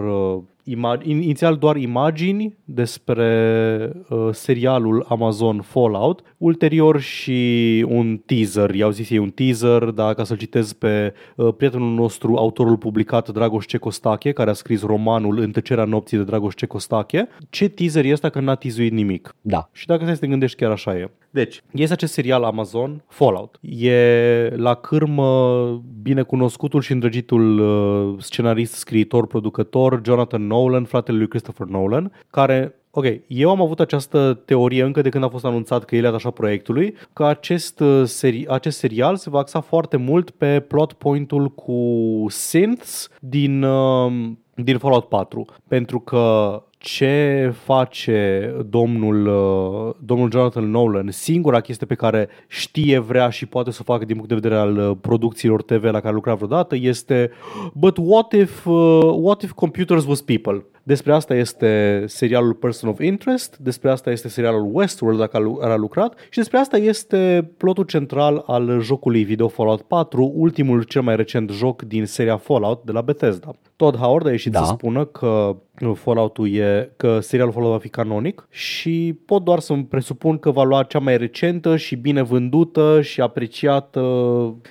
uh, imag- in- inițial doar imagini despre uh, serialul Amazon Fallout, ulterior și un teaser, i-au zis ei un teaser, dar ca să-l citez pe uh, prietenul nostru, autorul publicat Dragoș C. Costache, care a scris romanul În tăcerea nopții de Dragoș C. Costache, ce teaser e ăsta că n-a tizuit nimic? Da. Și dacă stai să te gândești, chiar așa e. Deci, este acest serial Amazon, Fallout. E la cârmă binecunoscutul și îndrăgitul uh, scenarist, scriitor, producător Jonathan Nolan, fratele lui Christopher Nolan, care Ok, eu am avut această teorie încă de când a fost anunțat că el e atașat proiectului, că acest, uh, seri- acest serial se va axa foarte mult pe plot point-ul cu synths din, uh, din Fallout 4. Pentru că ce face domnul, uh, domnul Jonathan Nolan, singura chestie pe care știe, vrea și poate să o facă din punct de vedere al uh, producțiilor TV la care lucra vreodată este But what if, uh, what if computers was people? Despre asta este serialul Person of Interest, despre asta este serialul Westworld, dacă a lu- a lucrat, și despre asta este plotul central al jocului video Fallout 4, ultimul cel mai recent joc din seria Fallout de la Bethesda. Todd Howard a ieșit Da. să spună că Fallout-ul e, că serialul Fallout va fi canonic și pot doar să-mi presupun că va lua cea mai recentă și bine vândută și apreciată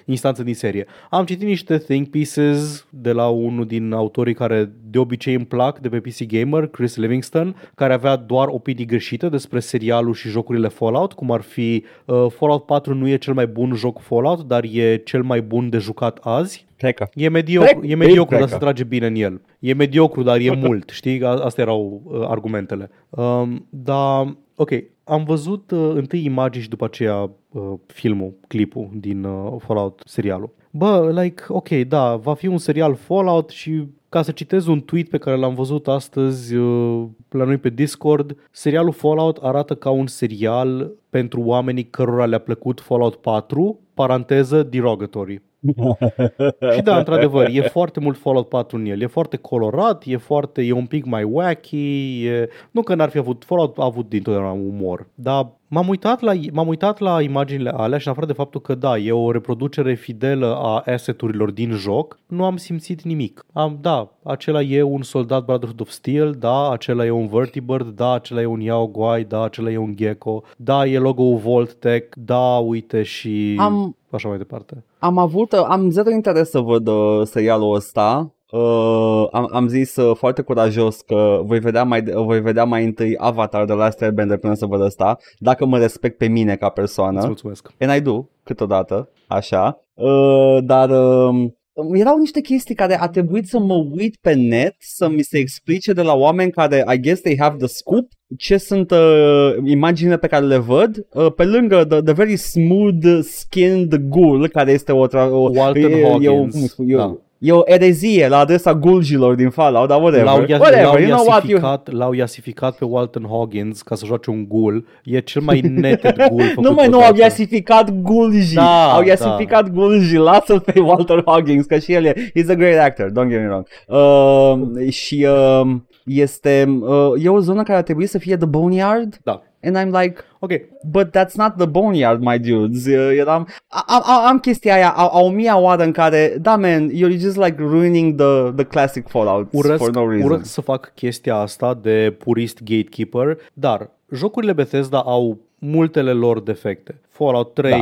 instanță din serie. Am citit niște think pieces de la unul din autorii care de obicei îmi plac de pe PC Gamer, Chris Livingston, care avea doar opinii greșite despre serialul și jocurile Fallout, cum ar fi uh, Fallout 4 nu e cel mai bun joc Fallout, dar e cel mai bun de jucat azi. Plecă. E mediocru, Plec- e mediocru dar plecă. se trage bine în el. E mediocru, dar e mult, știi? A- Astea erau uh, argumentele. Um, dar, ok, am văzut uh, întâi imagini și după aceea uh, filmul, clipul din uh, Fallout serialul. Bă, like, ok, da, va fi un serial Fallout și ca să citez un tweet pe care l-am văzut astăzi uh, la noi pe Discord, serialul Fallout arată ca un serial pentru oamenii cărora le-a plăcut Fallout 4, paranteză derogatory. Și da, într-adevăr, e foarte mult Fallout 4 în el. E foarte colorat, e foarte, e un pic mai wacky, e... nu că n-ar fi avut, Fallout a avut dintotdeauna umor, dar m-am uitat, la, m-am uitat la imaginile alea și în afară de faptul că da, e o reproducere fidelă a asset-urilor din joc, nu am simțit nimic. Am, da, acela e un soldat Brotherhood of Steel, da, acela e un Vertibird, da, acela e un Yao Guai, da, acela e un Gecko, da, e logo-ul Vault-Tec, da, uite și Am, așa mai departe. am avut, am zero interes să văd uh, serialul ăsta. Uh, am, am zis uh, foarte curajos că voi vedea, mai, voi vedea mai întâi Avatar de Last Airbender până să văd ăsta, dacă mă respect pe mine ca Îți persoană. mulțumesc. And I do, câteodată, așa. Uh, dar uh, erau niște chestii care a trebuit să mă uit pe net să mi se explice de la oameni care I guess they have the scoop ce sunt uh, imaginile pe care le văd uh, pe lângă the, the very smooth skinned ghoul care este o, tra- o Walton e, e, o, Hoggins, cum spun, e, da. O, e o erezie la adresa gulgilor din Fallout, dar whatever. L-au, ia, whatever, l-au, you know what you... iasificat, l-au iasificat pe Walton Hoggins ca să joace un ghoul. E cel mai neted ghoul făcut Nu mai nu au vreodată. iasificat Gulji. Da, au iasificat da. Gulji. Lasă-l pe Walter Hoggins, că și el e. He's a great actor, don't get me wrong. Uh, și uh, este uh, e o zonă care ar trebui să fie The Boneyard. Da. And I'm like, Ok, But that's not the boneyard, my dudes. Uh, Eram, am, am, am chestia aia a, a o mia oară în care, da, man, you're just like ruining the, the classic Fallout urăsc, for no reason. urăsc să fac chestia asta de purist gatekeeper, dar jocurile Bethesda au multele lor defecte. Fallout 3 da.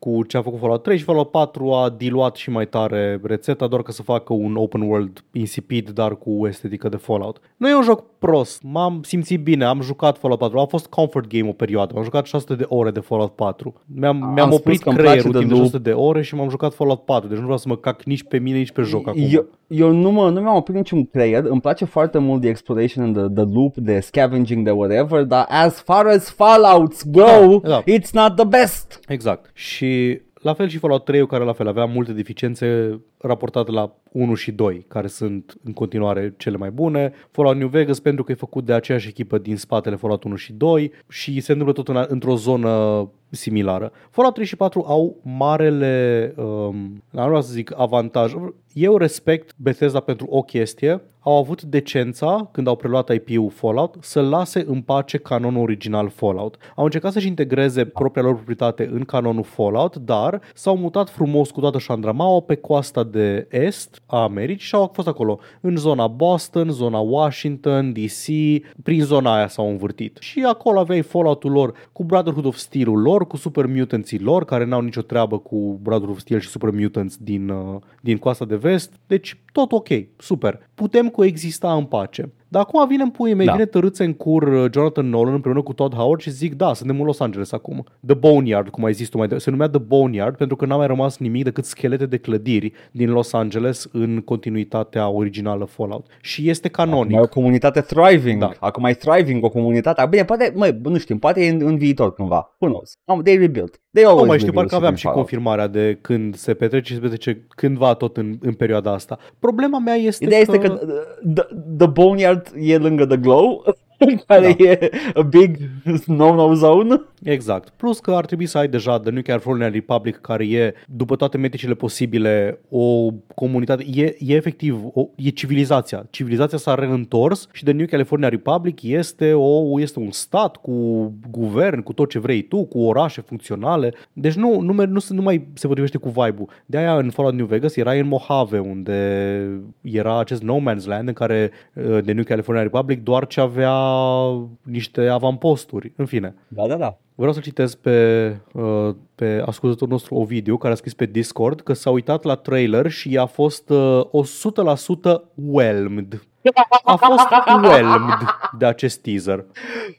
Cu ce a făcut Fallout 3 și Fallout 4 a diluat și mai tare rețeta doar ca să facă un open world insipid, dar cu estetică de Fallout. Nu e un joc prost, m-am simțit bine, am jucat Fallout 4, a fost comfort game o perioadă, am jucat 600 de ore de Fallout 4. Mi-am, Am mi-am spus oprit că îmi place creierul de timp de loop. 600 de ore și m-am jucat Fallout 4, deci nu vreau să mă cac nici pe mine, nici pe joc acum. Eu, eu nu, mă, nu mi-am oprit niciun creier, îmi place foarte mult the exploration and the, the loop, the scavenging, the whatever, dar as far as Fallouts go, Da, da. it's not the best. Exact. Și la fel și Fallout 3 care la fel avea multe deficiențe raportate la 1 și 2, care sunt în continuare cele mai bune. Fallout New Vegas pentru că e făcut de aceeași echipă din spatele Fallout 1 și 2 și se întâmplă tot în, într-o zonă similară. Fallout 3 și 4 au marele, um, nu vreau să zic avantaj, eu respect Bethesda pentru o chestie, au avut decența, când au preluat IP-ul Fallout, să lase în pace canonul original Fallout. Au încercat să-și integreze propria lor proprietate în canonul Fallout, dar s-au mutat frumos cu toată șandramaua pe coasta de est a Americii și au fost acolo, în zona Boston, zona Washington, DC, prin zona aia s-au învârtit. Și acolo aveai Fallout-ul lor cu Brotherhood of Steel-ul lor, cu Super Mutanții lor, care n-au nicio treabă cu Brotherhood of Steel și Super Mutants din, uh, din coasta de vest. Deci tot ok, super. Putem coexista în pace. Dar acum vine în puii mei, Da. da. vine tărâță în cur uh, Jonathan Nolan împreună cu Todd Howard și zic, da, suntem în Los Angeles acum. The Boneyard, cum ai zis tu mai devreme. Se numea The Boneyard pentru că n-a mai rămas nimic decât schelete de clădiri din Los Angeles în continuitatea originală Fallout. Și este canonic. Mai e o comunitate thriving. Da. Acum e thriving o comunitate. Bine, poate, mă, nu știu, poate e în, în viitor cândva. Who knows? Um, they rebuild. They always Nu mai știu, rebuild parcă aveam in și Fallout. confirmarea de când se petrece și se petrece cândva tot în, în perioada asta. Problema mea este Ideea că... este că uh, the, the Boneyard e lângă The Glow, care Da. e a big no-no zone. Exact. Plus că ar trebui să ai deja The New California Republic, care e, după toate metricile posibile, o comunitate, e, e efectiv, o, e civilizația. Civilizația s-a reîntors și The New California Republic este, o, este un stat cu guvern, cu tot ce vrei tu, cu orașe funcționale. Deci nu, nu, mer- nu, se- nu mai se potrivește cu vibe-ul. De aia în Fallout New Vegas era în Mojave, unde era acest no man's land în care uh, The New California Republic doar ce avea niște avamposturi. În fine. Da, da, da. Vreau să citesc pe, uh, pe ascultătorul nostru Ovidiu, care a scris pe Discord că s-a uitat la trailer și a fost uh, 100% whelmed. A fost whelmed de acest teaser.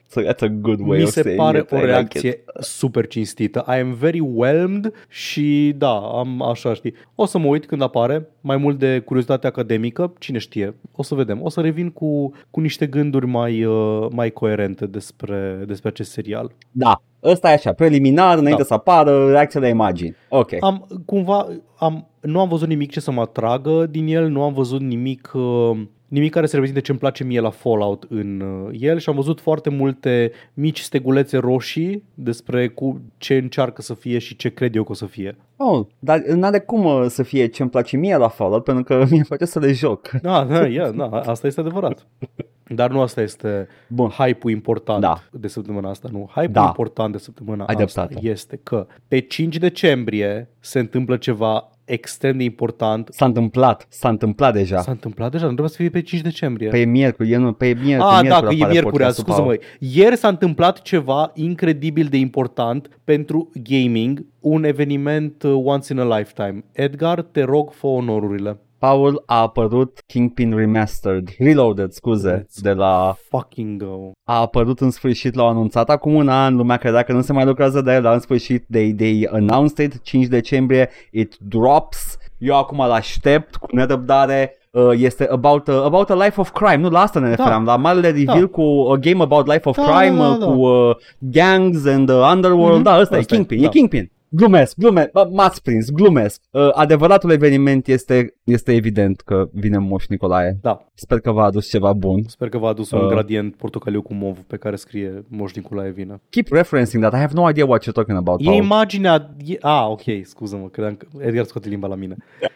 So that's a good way Mi of se saying pare it. o I like reacție it. super cinstită. I am very whelmed și da, am așa știi. O să mă uit când apare, mai mult de curiozitate academică, cine știe. O să vedem. O să revin cu, cu niște gânduri mai, uh, mai coerente despre, despre acest serial. Da, ăsta e așa, preliminar, înainte Da. să apară reacția la imagini. Ok. Am cumva am, nu am văzut nimic ce să mă atragă din el, nu am văzut nimic uh, nimic care să reprezinte ce îmi place mie la Fallout în uh, el și am văzut foarte multe mici stegulețe roșii despre cu ce încearcă să fie și ce cred eu că o să fie. Oh, dar n-are cum uh, să fie ce îmi place mie la Fallout, pentru că mie îmi place să le joc. Da, da, yeah, da, asta este adevărat. Dar nu asta este Bun. hype-ul important Da. de săptămâna asta, nu. Hype-ul Da. important de săptămâna Ai asta dreptate. este că pe 5 decembrie se întâmplă ceva extrem de important. S-a întâmplat, s-a întâmplat deja. S-a întâmplat deja, nu trebuie să fie pe 5 decembrie. Pe miercuri, e, nu, pe miercuri, Ah, miercuri da, că e apare miercuri azi, podcastul, scuză-mă. Ieri s-a întâmplat ceva incredibil de important pentru gaming, un eveniment uh, once in a lifetime. Edgar, te rog, fă onorurile. Paul a apărut Kingpin Remastered, Reloaded, scuze, Let's de la... Fucking go. A apărut în sfârșit, l-au anunțat acum un an, lumea credea că nu se mai lucrează de el, dar în sfârșit they, they announced it, 5 decembrie, it drops. Eu acum l-aștept cu nerăbdare. Uh, este about a, about a life of crime, nu la asta ne referam, la marele reveal Da. cu a game about life of Da, crime, da, da, uh, da. cu uh, gangs and uh, underworld, Mhm, da, ăsta e ăsta e, Kingpin, da. e Kingpin. Glumesc, glumesc, Bă, m-ați prins, glumesc. Uh, adevăratul eveniment este, este evident că vine Moș Nicolae. Da, Sper că v-a adus ceva bun. sper că v-a adus un Uh. gradient portocaliu cu mov pe care scrie Moș Nicolae vină. Keep referencing that, I have no idea what you're talking about, E Paul. imaginea... E, a, ok, scuză-mă, credeam că Edgar scoate limba la mine.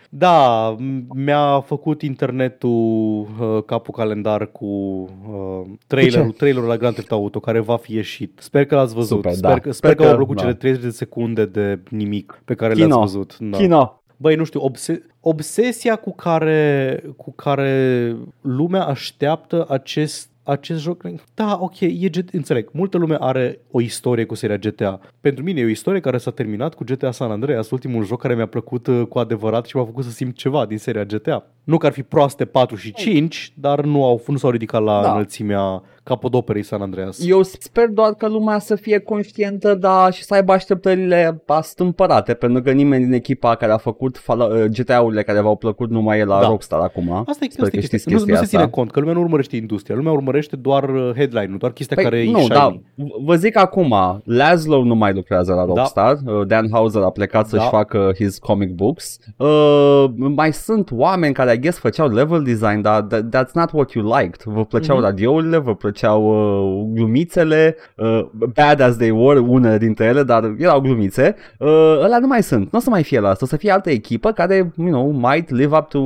Da, m- mi-a făcut internetul uh, capul calendar cu uh, trailerul, ce? trailerul la Grand Theft Auto, care va fi ieșit. Sper că l-ați văzut. Super, sper, da. că, sper, Sper că, v-au că- plăcut da. cele 30 de secunde de nimic pe care Kino. le-ați văzut. Da. Kino. Băi, nu știu, obse- obsesia cu care, cu care lumea așteaptă acest acest joc, da, ok, e G- înțeleg, multă lume are o istorie cu seria GTA. Pentru mine e o istorie care s-a terminat cu GTA San Andreas, ultimul joc care mi-a plăcut uh, cu adevărat și m-a făcut să simt ceva din seria GTA. Nu că ar fi proaste 4 și 5, dar nu, au, nu s-au ridicat la Da. înălțimea capodoperei San Andreas. Eu sper doar că lumea să fie conștientă da, și să aibă așteptările astâmpărate, pentru că nimeni din echipa care a făcut Fall- GTA-urile care v-au plăcut nu mai e la Da. Rockstar acum. Asta e, Sper asta că e știți chestia. Nu, nu chestia se ține asta. cont că lumea nu urmărește industria, lumea urmărește doar uh, headline-ul, doar chestia care e nu, shiny. da, v- vă zic acum, Laszlo nu mai lucrează la Rockstar, uh, Dan Houser a plecat să-și Da. facă his comic books. Uh, mai sunt oameni care, I guess, făceau level design, dar that, that's not what you liked. Vă plăceau Mhm. radiourile, vă plăceau uh, glumițele, uh, bad as they were, unele dintre ele, dar erau glumițe. Uh, ăla nu mai sunt, nu o să mai fie la asta, o să fie altă echipă care, you know, might live up to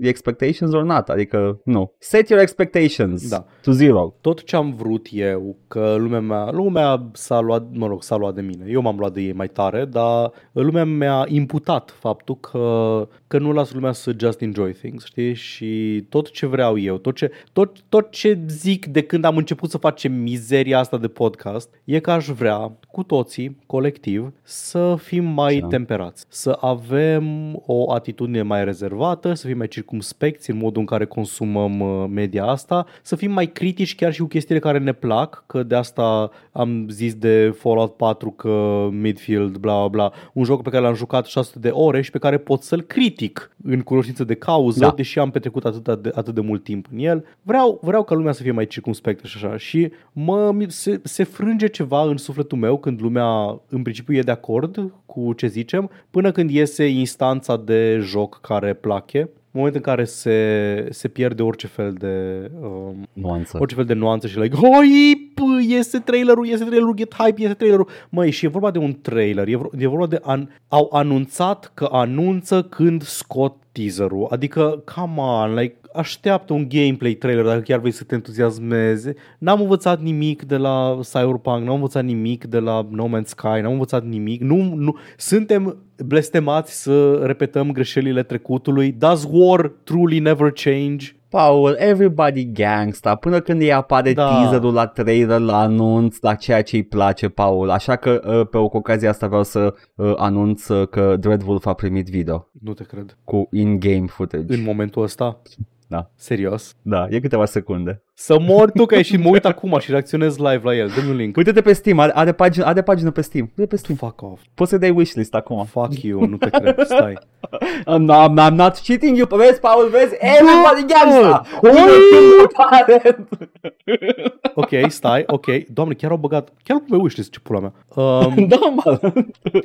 the expectations or not, adică, nu. Set your expectations Da. to zero. tot ce am vrut eu, că lumea mea, lumea s-a luat, mă rog, s-a luat de mine. Eu m-am luat de ei mai tare, dar lumea mi-a imputat faptul că, că nu las lumea să just enjoy things, știi? Și tot ce vreau eu, tot ce, tot, tot ce zic de când am început să facem mizeria asta de podcast, e că aș vrea cu toții, colectiv, să fim mai Așa. temperați, să avem o atitudine mai rezervată, să fim mai circumspecți în modul în care consumăm uh, media asta, să fim mai critici chiar și cu chestiile care ne plac, că de asta am zis de Fallout 4 că Midfield, bla bla bla, un joc pe care l-am jucat 600 de ore și pe care pot să-l critic în cunoștință de cauză, Da. deși am petrecut atât de, atât de mult timp în el. Vreau, vreau ca lumea să fie mai circumspectă și așa. Și mă, mi- se, se frânge ceva în sufletul meu când lumea în principiu e de acord cu ce zicem, până când iese instanța de joc care plache. În momentul în care se, se pierde orice fel de um, Nuanță. orice fel de nuanță și like, hoi, p- iese trailerul, iese trailerul, get hype, iese trailerul. Măi, și e vorba de un trailer, e, vor- e vorba de, an, au anunțat că anunță când scot teaserul, adică, come on, like, așteaptă un gameplay trailer dacă chiar vrei să te entuziasmeze. N-am învățat nimic de la Cyberpunk, n-am învățat nimic de la No Man's Sky, n-am învățat nimic. Nu, nu, suntem blestemați să repetăm greșelile trecutului. Does war truly never change? Paul, everybody gangsta, până când îi apare Da. da. teaserul la trailer, la anunț, la ceea ce îi place, Paul. Așa că uh, pe o ocazia asta vreau să uh, anunț uh, că Dreadwolf a primit video Nu te cred. cu in-game footage. În momentul ăsta? Da. Serios? Da, e câteva secunde. Să mor tu că ai și mă uit acum și reacționez live la el. Dă-mi un link. Uite-te pe Steam, are, are, pagină, are pagină pe Steam. Uite pe Steam. Fuck off. Poți să dai wishlist acum. Fuck you, nu te cred. Stai. I'm not, I'm not cheating you. Vezi, Paul, vezi? Everybody gangsta! Oi! Unul talent! Ok, stai, ok. Doamne, chiar au băgat, chiar pe wishlist ce pula mea. Um, Da, mă.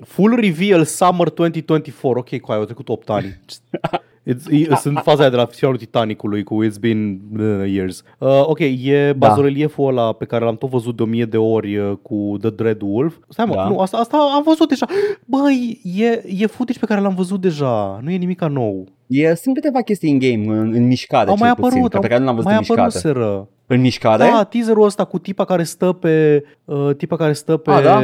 full reveal Summer 2024. Ok, cu aia au trecut 8 ani. It's, e, sunt faza aia de la finalul Titanicului cu It's been uh, years. Uh, ok, e Da. bazorelieful ăla pe care l-am tot văzut de o mie de ori uh, cu The Dread Wolf. Stai mă, Da. nu, asta, asta am văzut deja. Băi, e, e footage pe care l-am văzut deja. Nu e nimic nou. E, sunt câteva chestii în game, în, în mișcare, au cel mai puțin, apărut, pe care nu l-am văzut mai în mișcare. apăruseră. În mișcare? Da, teaserul ăsta cu tipa care stă pe uh, tipa care stă pe Ah, da?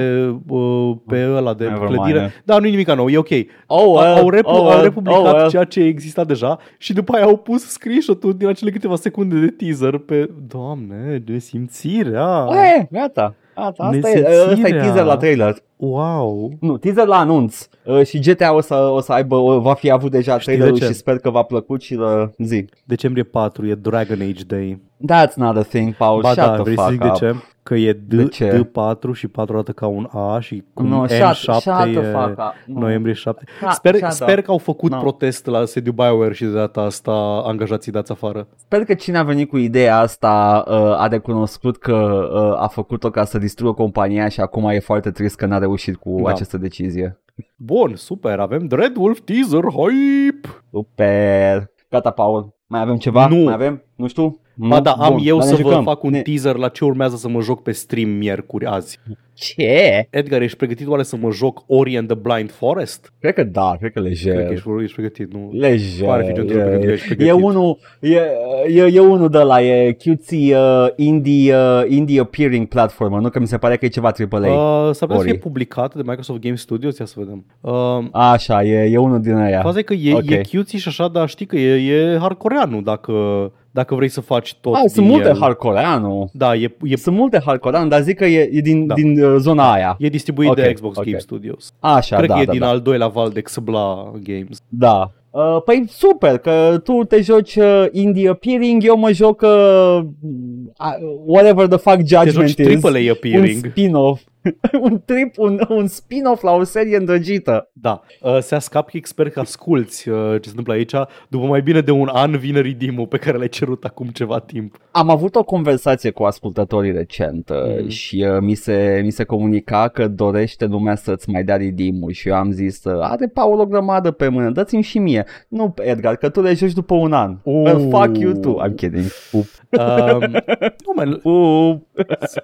uh, pe ăla de Never clădire. mind. Da, nu e nimic nou, e ok. Oh, Au- well, au, repu- oh, well, au republicat oh, well. ceea ce exista deja și după aia au pus screenshot-ul din acele câteva secunde de teaser pe Doamne, de simțirea. E, gata. Gata, asta e, Nesimțirea. ăsta e teaser la trailer. Wow. Nu, teaser la anunț. Uh, și GTA o să, o să aibă, o, va fi avut deja Știi trailerul de ce? și sper că v-a plăcut și uh, zi. Decembrie 4 e Dragon Age Day. That's not a thing, Paul. Ba Shut da, the vrei să fuck zic de up. ce? Că e D, De ce? D4 și 4 arată ca un A și cum No, N7 shut, shut the e fuck up. No. noiembrie 7. Ha, Sper, shut sper up. că au făcut No. protest la sediu BioWare și de data asta angajații dați afară. Sper că cine a venit cu ideea asta uh, a recunoscut că uh, a făcut-o ca să distrugă compania și acum e foarte trist că n-a reușit cu Da. această decizie. Bun, super, avem Dreadwolf teaser hype. Super. Gata, Paul. Mai avem ceva? Nu. Mai avem? Nu știu? Ba Nu? da, am Bun, eu dar să ne vă jucăm. fac un Ne- teaser la ce urmează să mă joc pe stream miercuri azi. Ce? Edgar, ești pregătit oare să mă joc Ori and the Blind Forest? Cred că da, cred că lejer. Cred că ești, ești pregătit, nu? Lejer. Pare fi genul de pregătit, ești e, pregătit. e unul, e, e, e unul de la, e cutesy uh, indie, uh, indie appearing platformer, nu? Că mi se pare că e ceva AAA. Uh, s-ar putea să Ori. fie publicat de Microsoft Game Studios, ia să vedem. Uh, Așa, e, e unul din aia. Faza e că e, Ok. e cutesy și așa, dar știi că e, e hardcoreanul dacă, dacă vrei să faci tot Ah, din sunt multe el. hardcoreanu. Da, e, e, Sunt multe hardcoreanu, dar zic că e, e din, Da. din uh, zona aia. e distribuit Ok, de Xbox ok. Game Studios. Așa, Cred da, că e da, din da. al doilea val de Xbla Games. Da. Uh, păi super, că tu te joci uh, indie appearing, eu mă joc uh, uh, whatever the fuck Te judgment joci is. AAA Un appearing. spin-off. un trip, un, un spin-off la o serie îndrăgită. Da. Uh, se ascap că sper că asculti uh, ce se întâmplă aici. După mai bine de un an vine redeem pe care l-ai cerut acum ceva timp. Am avut o conversație cu ascultătorii recent uh, Mhm. și uh, mi, se, mi se comunica că dorește lumea să-ți mai dea redeem și eu am zis uh, are Paul o grămadă pe mână, dă-ți-mi și mie. Nu, Edgar, că tu le joci după un an. Uh. Well, fuck you too. I'm kidding. Up. Um, nu, man, Up.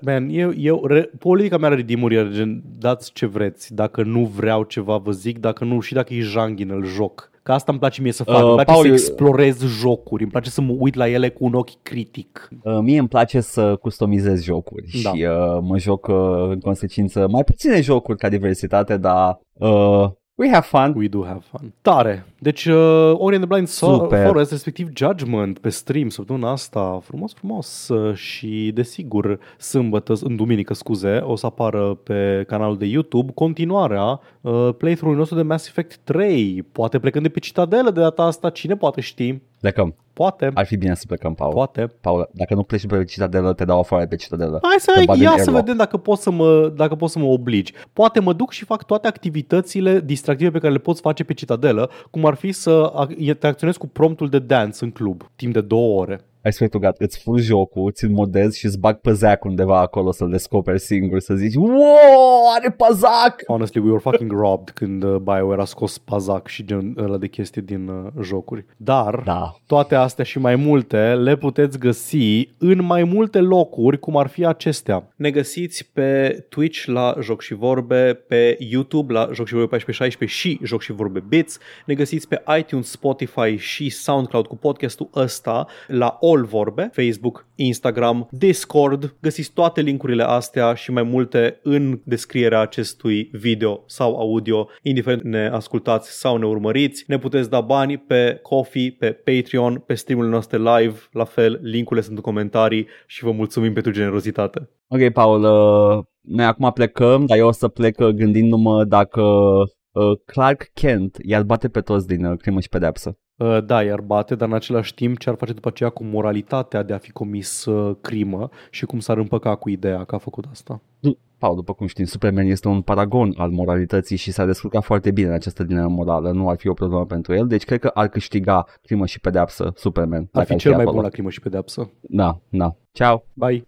man eu, eu, re, politica mea la redeem-uri e gen, dați ce vreți. Dacă nu vreau ceva, vă zic. Dacă nu, și dacă e janghin, îl joc. Că asta îmi place mie să fac. Uh, îmi place Paul, să eu- explorez jocuri. Îmi place să mă uit la ele cu un ochi critic. Uh, mie îmi place să customizez jocuri Da. și uh, mă joc uh, în consecință mai puține jocuri ca diversitate, dar uh, we have fun. We do have fun. Tare. Deci uh, Ori and the Blind So- Super. Forest, respectiv Judgment, pe stream săptămâna asta. Frumos, frumos. Uh, Și desigur, sâmbătă, în duminică, scuze, o să apară pe canalul de YouTube continuarea uh, playthrough-ului nostru de Mass Effect 3. Poate plecând de pe Citadelă de data asta, cine poate ști? Plecăm. Poate. Ar fi bine să plecăm, Paul. Poate. Paul, dacă nu pleci pe citadelă, te dau afară pe citadelă. Hai să Te bag în ia să airlock. vedem dacă pot să, mă, dacă pot să mă obligi. Poate mă duc și fac toate activitățile distractive pe care le poți face pe Citadelă, cum ar fi să ac- interacționez cu promptul de dance în club, timp de două ore. I swear to God, îți fur jocul, ți-l modezi și îți bag pe Zac undeva acolo să-l descoperi singur, să zici Wow, are pazac! Honestly, we were fucking robbed când uh, BioWare a scos Pazac și gen ăla de chestii din uh, jocuri. Dar Da. toate astea și mai multe le puteți găsi în mai multe locuri, cum ar fi acestea. Ne găsiți pe Twitch la Joc și Vorbe, pe YouTube la Joc și Vorbe 1416 și Joc și Vorbe Bits. Ne găsiți pe iTunes, Spotify și SoundCloud cu podcastul ăsta la All Vorbe, Facebook, Instagram, Discord. Găsiți toate linkurile astea și mai multe în descrierea acestui video sau audio, indiferent ne ascultați sau ne urmăriți. Ne puteți da bani pe Coffee, pe Patreon, pe streamurile noastre live, la fel, linkurile sunt în comentarii și vă mulțumim pentru generozitate. Ok, Paul, uh, noi acum plecăm, dar eu o să plec uh, gândindu-mă dacă uh, Clark Kent i-ar bate pe toți din uh, crimă și pedepsă. Uh, Da, iar bate, dar în același timp ce ar face după aceea cu moralitatea de a fi comis uh, crimă și cum s-ar împăca cu ideea că a făcut asta. Du- Paul, după cum știm, Superman este un paragon al moralității și s-a descurcat foarte bine în această dilemă morală. Nu ar fi o problemă pentru el, deci cred că ar câștiga crimă și pedeapsă Superman. Ar dacă fi cel mai acolo. bun la crimă și pedeapsă. Da, da. Ciao! Bye!